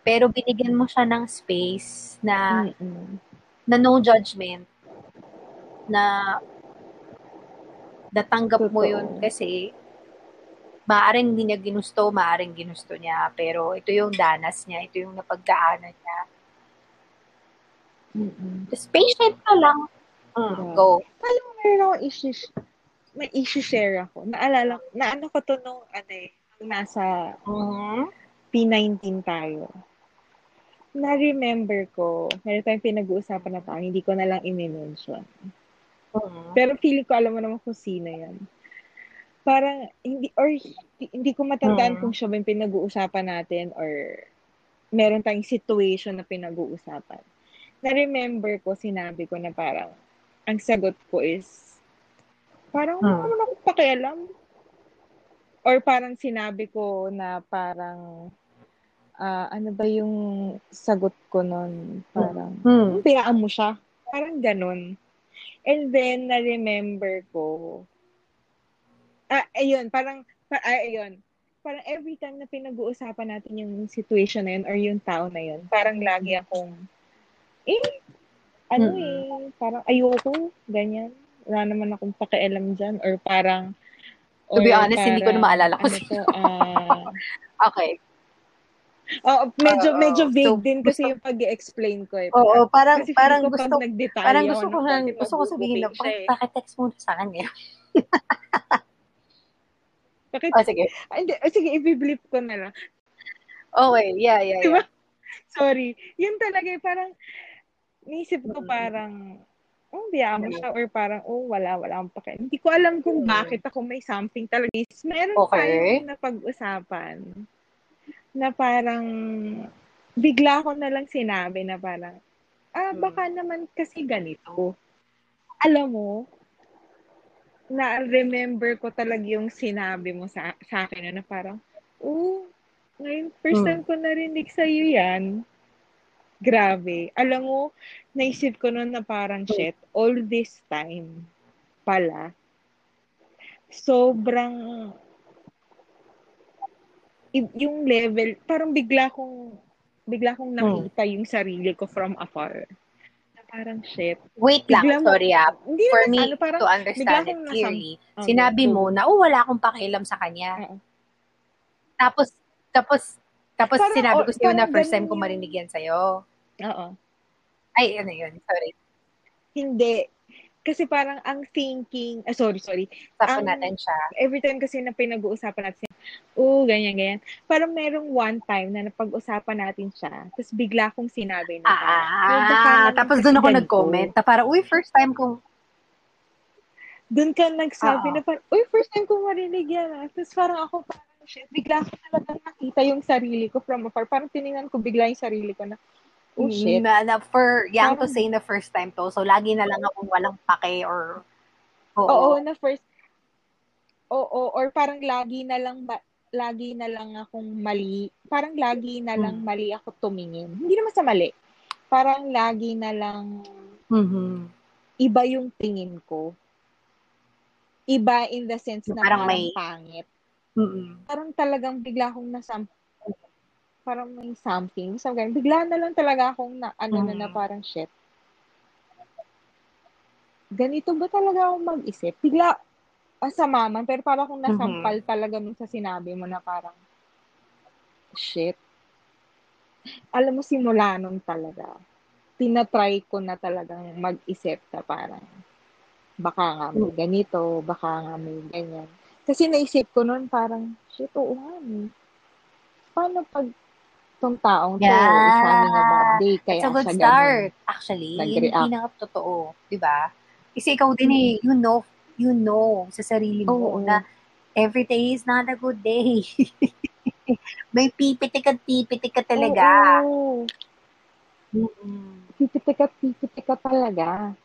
Speaker 1: Pero binigyan mo siya ng space na,
Speaker 2: Mm-mm.
Speaker 1: na no judgment. Na natanggap mo
Speaker 2: Totoo.
Speaker 1: yun kasi maaaring hindi niya ginusto, maaaring ginusto niya. Pero ito yung danas niya, ito yung napagdaanan niya.
Speaker 2: Mm-mm.
Speaker 1: Just patient ka lang. Mm,
Speaker 2: Grabe.
Speaker 1: go.
Speaker 2: Alam mo, meron akong issue, may issue share ako. Naalala, na ano ko to nung, ano eh, nasa
Speaker 1: Mhm.
Speaker 2: P19 tayo. Na-remember ko, meron tayong pinag-uusapan na tayo, hindi ko na lang i-mention.
Speaker 1: Mhm.
Speaker 2: Pero feeling ko, alam mo naman kung sino yan. Parang, hindi, or hindi, hindi ko matandaan
Speaker 1: Mm.
Speaker 2: kung siya ba yung pinag-uusapan natin or meron tayong situation na pinag-uusapan. Na-remember ko, sinabi ko na parang, ang sagot ko is, Parang,
Speaker 1: Hmm.
Speaker 2: wala naman akong pakialam. Or parang sinabi ko na parang, ah, ano ba yung sagot ko nun? Parang,
Speaker 1: Hmm.
Speaker 2: Piyaan mo siya. Parang ganun. And then, na-remember ko, ah, ayun, parang, pa, ah, ayun, parang every time na pinag-uusapan natin yung situation na yun or yung tao na yun, parang lagi akong, eh, ano
Speaker 1: Mm.
Speaker 2: eh, parang ayoko, ganyan. Wala naman akong pakialam dyan. Or parang,
Speaker 1: To be
Speaker 2: or
Speaker 1: honest, hindi ko na
Speaker 2: parang,
Speaker 1: maalala kung
Speaker 2: ano to, ah, [laughs]
Speaker 1: Okay.
Speaker 2: Oo, medyo,
Speaker 1: Oo,
Speaker 2: medyo vague
Speaker 1: so,
Speaker 2: din kasi
Speaker 1: gusto-
Speaker 2: yung pag-explain ko eh.
Speaker 1: Oo, parang,
Speaker 2: Kasi
Speaker 1: parang
Speaker 2: ko
Speaker 1: gusto, parang gusto ko,
Speaker 2: ng
Speaker 1: na,
Speaker 2: konti,
Speaker 1: gusto ko sabihin
Speaker 2: siya eh.
Speaker 1: bakit text mo sa akin ngayon? [laughs]
Speaker 2: Bakit?
Speaker 1: Oh, sige.
Speaker 2: Ah, hindi, ah, sige, i-blip ko na lang.
Speaker 1: Okay, yeah, yeah, [laughs]
Speaker 2: Diba?
Speaker 1: yeah.
Speaker 2: Sorry. Yun talaga eh, parang, naisip ko
Speaker 1: Mm.
Speaker 2: parang, oh, biyaan mo
Speaker 1: Mm.
Speaker 2: siya or parang, oh, wala, wala akong pakialam. Hindi ko alam kung
Speaker 1: Mm.
Speaker 2: bakit ako may something talaga. Meron
Speaker 1: Okay.
Speaker 2: tayong napag-usapan na parang, bigla ko na lang sinabi na parang, ah,
Speaker 1: Mm.
Speaker 2: baka naman kasi ganito. Alam mo, na-remember ko talaga yung sinabi mo sa, sa akin na parang, oh, ngayon, first
Speaker 1: Mm.
Speaker 2: time ko narinig sa'yo yan. Grabe. Alam mo, naisip ko noon na parang,
Speaker 1: Mm.
Speaker 2: shit, all this time pala, sobrang, yung level, parang bigla kong, bigla kong
Speaker 1: Mm.
Speaker 2: nakita yung sarili ko from afar. Na parang, shit.
Speaker 1: Wait lang,
Speaker 2: Bigla mo-
Speaker 1: sorry ah.
Speaker 2: Hindi
Speaker 1: For
Speaker 2: naman,
Speaker 1: me
Speaker 2: ano, parang,
Speaker 1: to understand it
Speaker 2: akong nasam-
Speaker 1: clearly,
Speaker 2: Okay,
Speaker 1: sinabi mo na, oh, wala akong pakialam sa kanya.
Speaker 2: Oo.
Speaker 1: Tapos, tapos, tapos
Speaker 2: Parang,
Speaker 1: sinabi
Speaker 2: oh,
Speaker 1: ko sa'yo na first time ko marinig yan sa'yo.
Speaker 2: Oo.
Speaker 1: Ay, ano yun, sorry.
Speaker 2: Hindi. Kasi parang ang thinking, ah, sorry, sorry.
Speaker 1: Tapos
Speaker 2: Ang-
Speaker 1: natin siya.
Speaker 2: Every time kasi na pinag-uusapan natin, oh, ganyan, ganyan. Parang merong one time na napag-usapan natin siya, tapos bigla kong sinabi na parang, "Oh, baka
Speaker 1: Ah,
Speaker 2: naman
Speaker 1: tapos doon ako
Speaker 2: ganito."
Speaker 1: nag-comment na parang, uy, first time kong,
Speaker 2: Doon ka nagsabi
Speaker 1: Oo.
Speaker 2: na parang, uy, first time kong marinig yan. Ah. Tapos parang ako parang, shit, bigla ko talaga nakita yung sarili ko from afar. Parang tinignan ko bigla yung sarili ko na, oh, shit.
Speaker 1: na, na for to
Speaker 2: Parang-
Speaker 1: say na first time to, so lagi na lang akong walang pake or, oo.
Speaker 2: Oo, na first, oo, or parang lagi na lang, ba, lagi na lang akong mali. Parang lagi na lang
Speaker 1: Hmm.
Speaker 2: mali ako tumingin. Hindi naman sa mali. Parang lagi na lang
Speaker 1: Mhm.
Speaker 2: iba yung tingin ko. Iba in the sense na
Speaker 1: Parang
Speaker 2: parang,
Speaker 1: may-
Speaker 2: pangit.
Speaker 1: Mm-mm.
Speaker 2: Parang talagang bigla akong nasam parang may something. So, ganun. Bigla na lang talaga akong na, ano na, na
Speaker 1: Mhm.
Speaker 2: parang shit. Ganito ba talaga ako mag-isip? Bigla, ah, sa maman, pero parang akong nasampal talaga nung sa sinabi mo na parang, shit. Alam mo, simula nun talaga, tinatry ko na talagang mag-isip na parang, baka nga may ganito, baka nga may ganyan. Kasi naisip ko nun parang, shit, oo nga eh. Paano pag tong taong to
Speaker 1: Yeah.
Speaker 2: is having a bad day, kaya
Speaker 1: It's a good start. Actually,
Speaker 2: nag-react.
Speaker 1: na nga totoo. Di ba? Kasi ikaw din eh, you know, you know sa sarili mo
Speaker 2: Oo.
Speaker 1: na every day is not a good day. [laughs] May pipitik at pipitik ka talaga.
Speaker 2: Oo. Pipitik at pipitik ka talaga.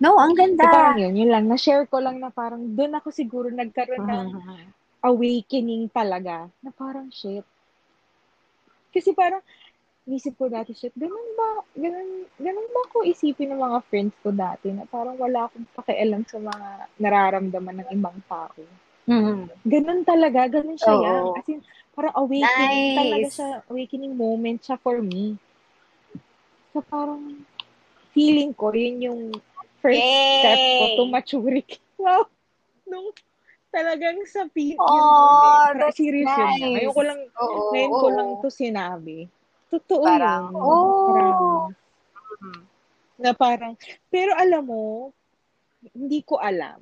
Speaker 1: No, ang
Speaker 2: So,
Speaker 1: ganda.
Speaker 2: parang yun, yun lang. Na-share ko lang na parang doon ako siguro nagkaroon ng
Speaker 1: Mhm.
Speaker 2: awakening talaga. Na parang shit. Kasi parang, nisip ko dati, shit, ganun ba, ganun, ganun ba ako isipin ng mga friends ko dati na parang wala akong pakialam sa mga nararamdaman ng ibang tao.
Speaker 1: Mhm.
Speaker 2: Ganun talaga, ganun siya
Speaker 1: Oo.
Speaker 2: yan. As in, parang awakening
Speaker 1: Nice.
Speaker 2: talaga siya, awakening moment siya for me. So parang, feeling ko, yun yung first
Speaker 1: Yay!
Speaker 2: step ko to maturity. [laughs] Wow! Nung talagang sa peak yun.
Speaker 1: Oh,
Speaker 2: Parang
Speaker 1: that's
Speaker 2: serious yun.
Speaker 1: nice.
Speaker 2: na. Ngayon ko lang,
Speaker 1: Oo,
Speaker 2: ngayon ko
Speaker 1: oo.
Speaker 2: lang to sinabi. Totoo
Speaker 1: Parang,
Speaker 2: yun.
Speaker 1: oh. Mhm.
Speaker 2: Na parang, pero alam mo, hindi ko alam.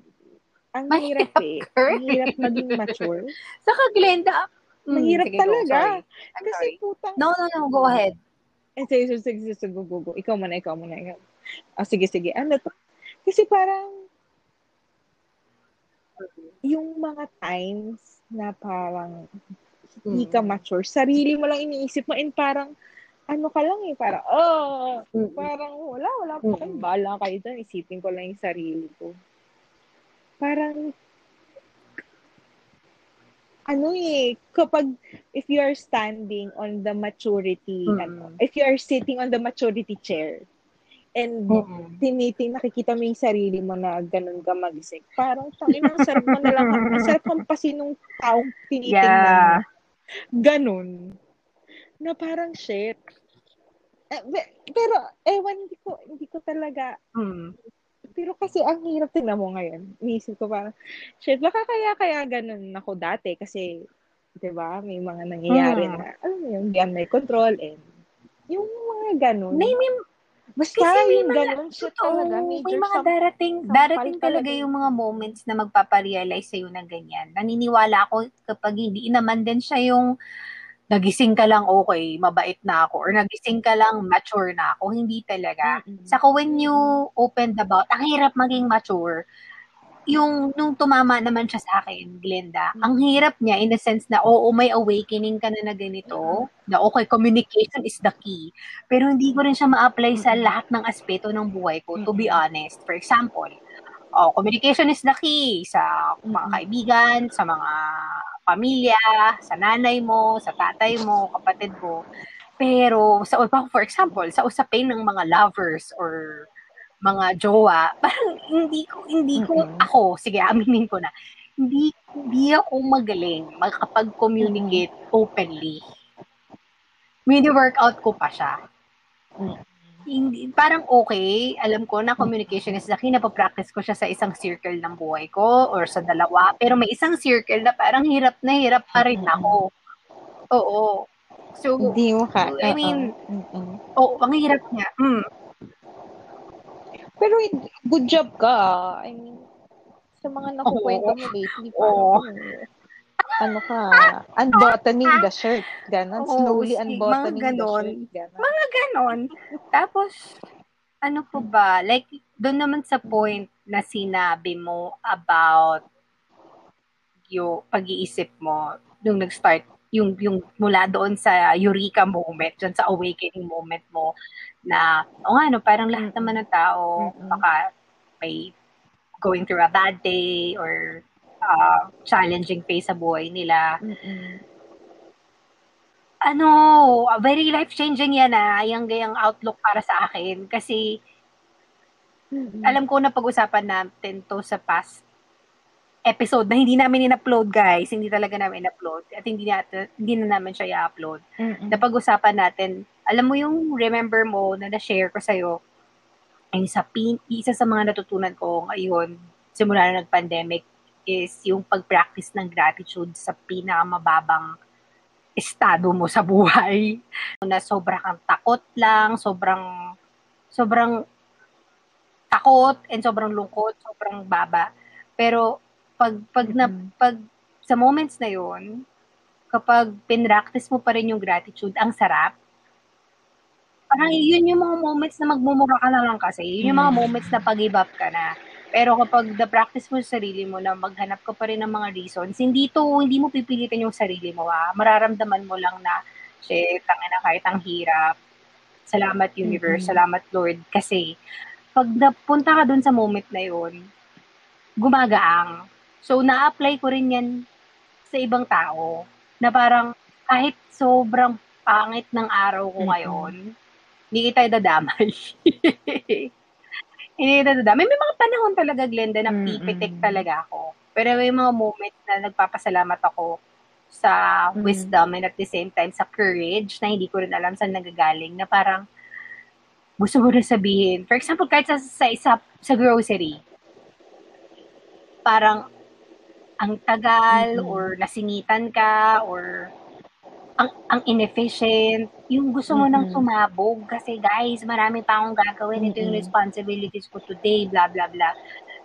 Speaker 2: Ang
Speaker 1: Mahirap,
Speaker 2: hirap eh.
Speaker 1: girl.
Speaker 2: Ang hirap maging mature. [laughs]
Speaker 1: Saka Glenda, mm,
Speaker 2: Mahirap
Speaker 1: sige, go.
Speaker 2: talaga.
Speaker 1: Sorry. I'm
Speaker 2: Kasi
Speaker 1: sorry.
Speaker 2: putang,
Speaker 1: No, no, no. Go ahead.
Speaker 2: Eh, sige, sige, sige, sige, go, go, go. Ikaw muna, ikaw muna. Ikaw. Ah, sige, sige. Ano to? Kasi parang, yung mga times na parang hindi ka
Speaker 1: Mm.
Speaker 2: mature, sarili mo lang iniisip mo and parang, ano ka lang eh, parang, oh, parang wala, wala pa kayong bala kayo dyan. Isipin ko lang yung sarili ko. parang ano eh, kapag, if you are standing on the maturity,
Speaker 1: Mm.
Speaker 2: ano, if you are sitting on the maturity chair, and
Speaker 1: Mm.
Speaker 2: tiniting, nakikita mo yung sarili mo na ganun ka magising, parang, tangin ang sarap mo na lang, ang sarap hampasin ng taong tinitingnan
Speaker 1: Yeah.
Speaker 2: Ganun. Na parang, shit. Eh, pero, ewan, hindi ko, hindi ko talaga,
Speaker 1: Mm.
Speaker 2: pero kasi ang hirap tingnan mo ngayon. Iniisip ko parang, shit, baka kaya kaya ganun ako dati kasi, di ba, may mga nangyayari
Speaker 1: Hmm.
Speaker 2: na, alam mo yun, my control and yung mga ganun.
Speaker 1: May, may,
Speaker 2: Basta
Speaker 1: kasi may
Speaker 2: yung
Speaker 1: mga-
Speaker 2: ganun,
Speaker 1: totoo,
Speaker 2: talaga.
Speaker 1: may
Speaker 2: Major
Speaker 1: mga
Speaker 2: some-
Speaker 1: darating, darating talaga yung
Speaker 2: yun.
Speaker 1: mga moments na magpaparealize sa'yo na ganyan. Naniniwala ako kapag hindi naman din siya yung nagising ka lang okay, mabait na ako, or nagising ka lang mature na ako. Hindi talaga.
Speaker 2: Mm-mm.
Speaker 1: Saka when you opened about, ang hirap maging mature, yung nung tumama naman siya sa akin, Glenda, ang hirap niya in the sense na oo, may awakening ka na na ganito, na okay, communication is the key. Pero hindi ko rin siya ma-apply sa lahat ng aspeto ng buhay ko, to be honest. For example, oh, communication is the key sa mga kaibigan, sa mga pamilya, sa nanay mo, sa tatay mo, kapatid mo. Pero, sa, for example, sa usapin ng mga lovers or mga jowa, parang hindi ko, hindi ko,
Speaker 2: Mm-mm.
Speaker 1: ako, sige, aminin ko na, hindi, hindi ako magaling makakapag-communicate openly. Mini-workout ko pa siya.
Speaker 2: Mm.
Speaker 1: Hindi, parang okay, alam ko na communication is key, napapractice ko siya sa isang circle ng buhay ko or sa dalawa, pero may isang circle na parang hirap na hirap pa rin ako. Oo. So,
Speaker 2: Hindi mo ka.
Speaker 1: I mean,
Speaker 2: oo.
Speaker 1: Oo, ang hirap niya. Mm.
Speaker 2: Pero good job ka. I mean, sa mga nakukwento mo lately, parang, ano ka, unbuttoning the shirt. Ganon. Slowly
Speaker 1: si-
Speaker 2: unbuttoning
Speaker 1: mga
Speaker 2: the
Speaker 1: ganon.
Speaker 2: shirt. Ganon.
Speaker 1: Mga ganon. Tapos, ano po ba, like, doon naman sa point na sinabi mo about yung pag-iisip mo, nung nag-start, yung, yung mula doon sa eureka moment, dyan sa awakening moment mo, na, o nga, no, parang lahat naman ng tao,
Speaker 2: Mm-mm.
Speaker 1: baka may going through a bad day or uh, challenging phase sa buhay nila.
Speaker 2: Mm-mm.
Speaker 1: ano, very life-changing yan ah, yung gayang outlook para sa akin. Kasi,
Speaker 2: Mm-mm.
Speaker 1: alam ko na pag-usapan natin to sa past episode na hindi namin in-upload, guys. Hindi talaga namin in-upload. At hindi, na, hindi na namin siya i-upload.
Speaker 2: Mm-mm.
Speaker 1: Na pag-usapan natin, alam mo yung remember mo na na-share ko sa'yo, ay sa pin, isa sa mga natutunan ko ngayon, simula na nag-pandemic, is yung pag-practice ng gratitude sa pinakamababang estado mo sa buhay. [laughs] Na sobrang kang takot lang, sobrang, sobrang takot and sobrang lungkot, sobrang baba. Pero pag pag na
Speaker 2: Mm-mm.
Speaker 1: pag sa moments na 'yon, kapag pinractice mo pa rin yung gratitude, ang sarap. Parang yun yung mga moments na magmumura ka na lang kasi. Yun yung mga
Speaker 2: Mm.
Speaker 1: moments na pag-give up ka na. Pero kapag na-practice mo sa sarili mo na maghanap ka pa rin ng mga reasons, hindi to, hindi mo pipilitin yung sarili mo ah. Mararamdaman mo lang na, shit, tangin na kahit ang hirap. Salamat universe,
Speaker 2: Mm-mm.
Speaker 1: salamat Lord. Kasi, pag napunta ka dun sa moment na yun, gumagaang. So, na-apply ko rin yan sa ibang tao na parang kahit sobrang pangit ng araw ko ngayon, hindi kita idadamay. [laughs] hindi kita idadamay. May mga panahon talaga, Glenda, na pipitik talaga ako. Pero may mga moments na nagpapasalamat ako sa
Speaker 2: Mm.
Speaker 1: wisdom and at the same time sa courage na hindi ko rin alam saan nagagaling na parang gusto mo rin sabihin. For example, kahit sa, sa, sa, sa grocery, parang ang tagal
Speaker 2: Mm-mm.
Speaker 1: or nasingitan ka or ang ang inefficient, yung gusto mo nang
Speaker 2: Mm-mm.
Speaker 1: sumabog kasi guys, marami pa akong gagawin, ito yung responsibilities ko today, blah blah blah.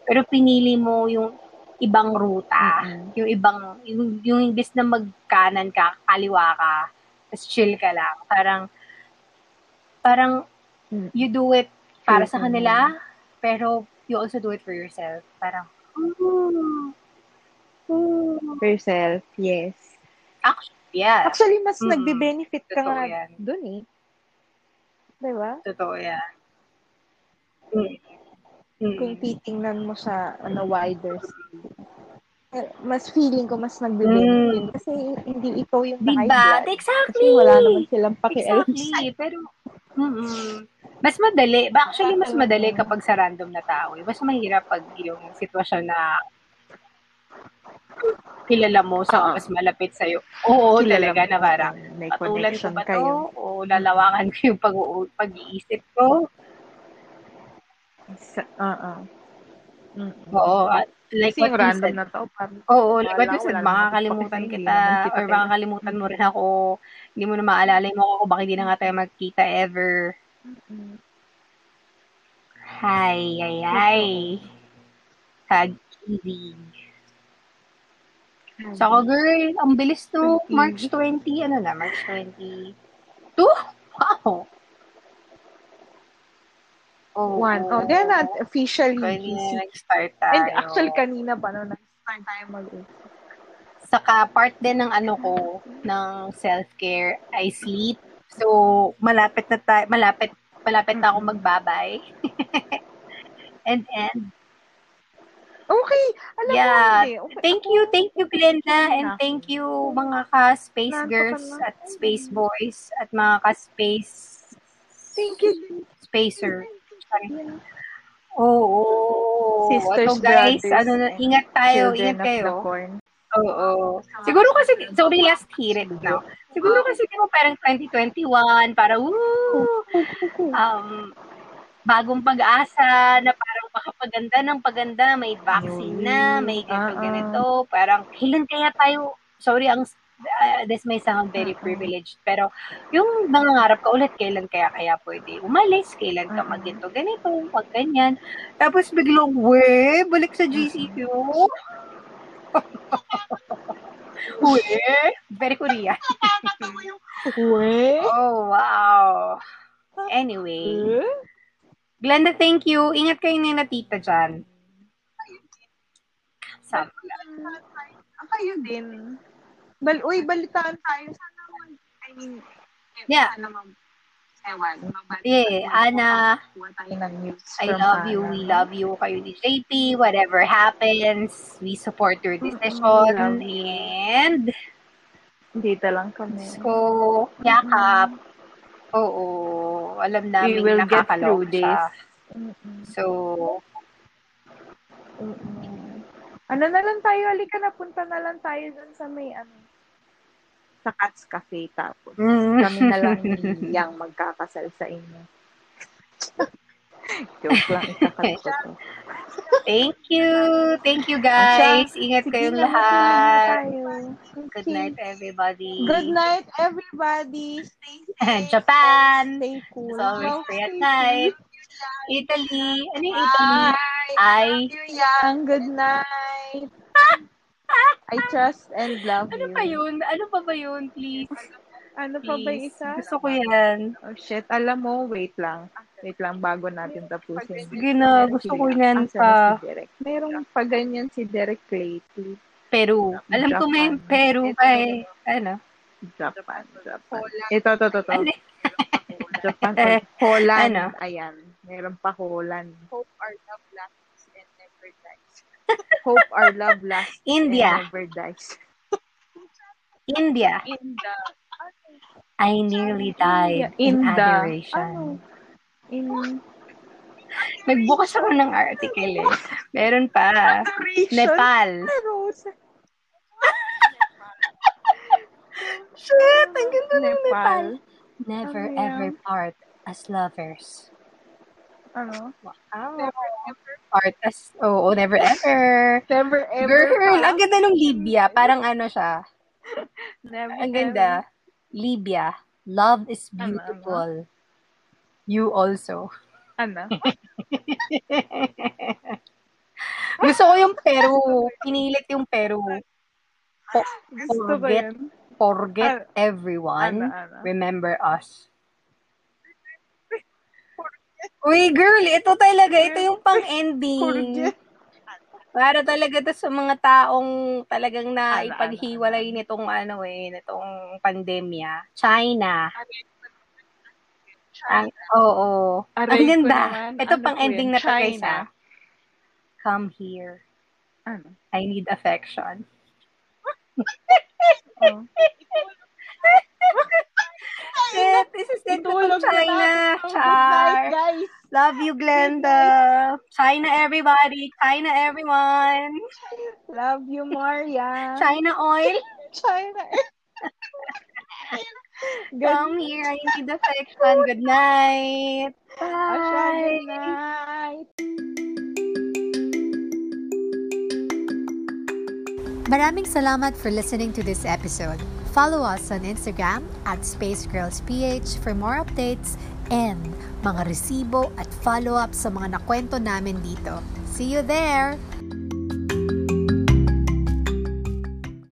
Speaker 1: Pero pinili mo yung ibang ruta,
Speaker 2: Mm-mm.
Speaker 1: yung ibang yung, yung imbes na magkanan ka, kaliwa ka, tapos chill ka lang. Parang parang
Speaker 2: Mm.
Speaker 1: you do it para sa
Speaker 2: Mm-mm.
Speaker 1: kanila, pero you also do it for yourself. Parang, oh.
Speaker 2: For yourself, yes.
Speaker 1: Actually, yeah.
Speaker 2: Actually, mas
Speaker 1: Mm.
Speaker 2: nagbe-benefit ka
Speaker 1: Totoo
Speaker 2: nga
Speaker 1: yan.
Speaker 2: dun eh. Diba?
Speaker 1: Totoo yan. Mm. Mm.
Speaker 2: kung titingnan mo sa ano wider scale. Eh, Mas feeling ko mas nagbe-benefit kasi hindi ikaw yung
Speaker 1: Diba?
Speaker 2: blood.
Speaker 1: Exactly.
Speaker 2: Kasi wala naman silang pakialam
Speaker 1: Exactly. Pero, mm mas madali. Actually, mas madali kapag sa random na tao. eh. Mas mahirap pag yung sitwasyon na kilala mo sa
Speaker 2: Oo.
Speaker 1: mas malapit sa'yo. Oo,
Speaker 2: Kilala
Speaker 1: talaga
Speaker 2: mo,
Speaker 1: na parang,
Speaker 2: may
Speaker 1: patulan ko ba
Speaker 2: kayo.
Speaker 1: to? O lalawakan ko yung pag- pag-iisip ko?
Speaker 2: Sa, oo. Mm.
Speaker 1: Oo. like
Speaker 2: Kasi
Speaker 1: what
Speaker 2: random
Speaker 1: said.
Speaker 2: na to, parang
Speaker 1: Oo, like
Speaker 2: Wala,
Speaker 1: what you said, makakalimutan kita, or makakalimutan mo rin ako, hindi mo na maalala mo ako, bakit hindi na nga tayo magkita ever. Hi, ay, ay. [laughs] Tag-ibig. So ako, girl, ang bilis to.
Speaker 2: Tag-ibig.
Speaker 1: March 20, ano na, March 20. Two? Wow! Oh,
Speaker 2: One. Oh, they're not officially busy.
Speaker 1: nag-start tayo.
Speaker 2: And actually, kanina pa, no, nag-start tayo mag
Speaker 1: Saka part din ng ano ko, ng self-care, I sleep. So, malapit na tayo, malapit, malapit na ako magbabay. [laughs] and, and,
Speaker 2: Okay. Alam
Speaker 1: Yeah.
Speaker 2: mo, hindi. Okay.
Speaker 1: Thank you, thank you, Glenda, and thank you, mga ka-space girls at space boys at mga ka-space
Speaker 2: Thank you.
Speaker 1: spacer. Oo.
Speaker 2: Sisters,
Speaker 1: so guys,
Speaker 2: brothers,
Speaker 1: ano ingat tayo,
Speaker 2: Children
Speaker 1: ingat kayo. Oo. Siguro kasi, sorry, last hear it now. Siguro kasi di ba parang 2021, para woo! [laughs] Um, bagong pag-asa na parang makapaganda ng paganda, may vaccine na, may ganito,
Speaker 2: ah.
Speaker 1: ganito. Parang, kailan kaya tayo, sorry, ang uh, this may sound very privileged, pero yung nangangarap ka ulit, kailan kaya kaya pwede umalis, kailan ka magito ganito, pag ganyan. Tapos biglang, we, balik sa GCQ. [laughs] we, very Korea. [laughs]
Speaker 2: Weh?
Speaker 1: Oh, wow. Anyway? Glenda, thank you. Ingat kayo ni na tita dyan. Sabi
Speaker 2: Kayo din. Bal uy, balitaan tayo. Sana mag, I mean,
Speaker 1: Yeah.
Speaker 2: Sana mag, ewan,
Speaker 1: Yeah, Ana, I love you. We love you. Kayo ni JP. Whatever happens, we support your
Speaker 2: Mm-mm,
Speaker 1: decision.
Speaker 2: you.
Speaker 1: And,
Speaker 2: Dito lang kami.
Speaker 1: so, yakap. Oo. Alam namin
Speaker 2: will get through
Speaker 1: siya.
Speaker 2: Mm-mm.
Speaker 1: So,
Speaker 2: Mm-mm. Ano na lang tayo, halika na, punta na lang tayo dun sa may, ano, sa Cats Cafe tapos.
Speaker 1: Mm.
Speaker 2: Kami na lang [laughs] ni Yang magkakasal sa inyo. [laughs] Joke lang, ikakal ko to.
Speaker 1: thank you. Thank you, guys. Ingat kayong lahat. Good night, everybody.
Speaker 2: Good night, everybody. Stay safe. [laughs]
Speaker 1: Japan.
Speaker 2: Stay cool.
Speaker 1: It's always free at
Speaker 2: stay
Speaker 1: night. Italy. Ano yung Italy?
Speaker 2: Bye.
Speaker 1: I,
Speaker 2: Love you, Yang. Good night. [laughs] I trust and love
Speaker 1: ano
Speaker 2: you.
Speaker 1: pa yun? Ano pa ba yun, please?
Speaker 2: Ano pa ba isa?
Speaker 1: Gusto ko yan.
Speaker 2: Oh shit, alam mo, wait lang. Wait lang bago natin tapusin.
Speaker 1: Sige na, gusto ko yan
Speaker 2: Asan na
Speaker 1: pa.
Speaker 2: Si Derek? Merong pa ganyan si Derek lately.
Speaker 1: Peru. Alam ko may
Speaker 2: Japan.
Speaker 1: Peru pa eh. Ano?
Speaker 2: Japan. Japan. Ito, ito, ito. ito.
Speaker 1: Ano?
Speaker 2: Japan. oh, [laughs] Holland.
Speaker 1: Ano?
Speaker 2: Ayan. Meron pa Holland.
Speaker 4: Hope our love lasts and never dies. [laughs]
Speaker 2: Hope our love lasts
Speaker 1: India.
Speaker 2: and never dies.
Speaker 1: India.
Speaker 4: In the
Speaker 1: I nearly died in
Speaker 2: Inda.
Speaker 1: adoration.
Speaker 2: Ano? In
Speaker 1: Nagbukas ako ng article eh. Meron pa. Nepal. [laughs] Shit! Ang ganda ng Nepal.
Speaker 2: Nepal.
Speaker 1: Never
Speaker 2: yan?
Speaker 1: ever part as lovers.
Speaker 2: Ano?
Speaker 1: Wow. Part as, oo, never ever. [laughs]
Speaker 2: Never ever.
Speaker 1: Girl, ang ganda ng Libya. Parang ano siya.
Speaker 2: Never
Speaker 1: Ang ganda. Libya. Love is
Speaker 2: Ano,
Speaker 1: beautiful. You also.
Speaker 2: Ano? [laughs]
Speaker 1: Gusto ko yung Peru. Pinilit yung Peru.
Speaker 2: Gusto ko
Speaker 1: Forget.
Speaker 2: yun.
Speaker 1: Forget everyone.
Speaker 2: Ano, ano?
Speaker 1: Remember us. Uy, girl, ito talaga. Ito yung pang-ending.
Speaker 2: Forget.
Speaker 1: Para talaga to sa mga taong talagang na
Speaker 2: Ano,
Speaker 1: ipaghiwalay nitong ano eh, nitong pandemya. China. Ang, oo.
Speaker 2: Aray
Speaker 1: Ang
Speaker 2: ko
Speaker 1: ganda.
Speaker 2: naman.
Speaker 1: Ito
Speaker 2: Ano
Speaker 1: pang ending na to
Speaker 2: China.
Speaker 1: guys ha. come here.
Speaker 2: Ano?
Speaker 1: I need affection. [laughs]
Speaker 2: Oh. [laughs]
Speaker 1: Shit, this is it from China. Char.
Speaker 2: Night, guys.
Speaker 1: Love you, Glenda. China, everybody. China, everyone.
Speaker 2: Love you, Maria.
Speaker 1: China oil. [laughs]
Speaker 2: China. [laughs] Good
Speaker 1: Come here. I need affection. Good night. Bye.
Speaker 2: good night.
Speaker 5: Maraming salamat for listening to this episode. Follow us on Instagram at SpaceGirlsPH for more updates and mga resibo at follow-up sa mga nakwento namin dito. See you there!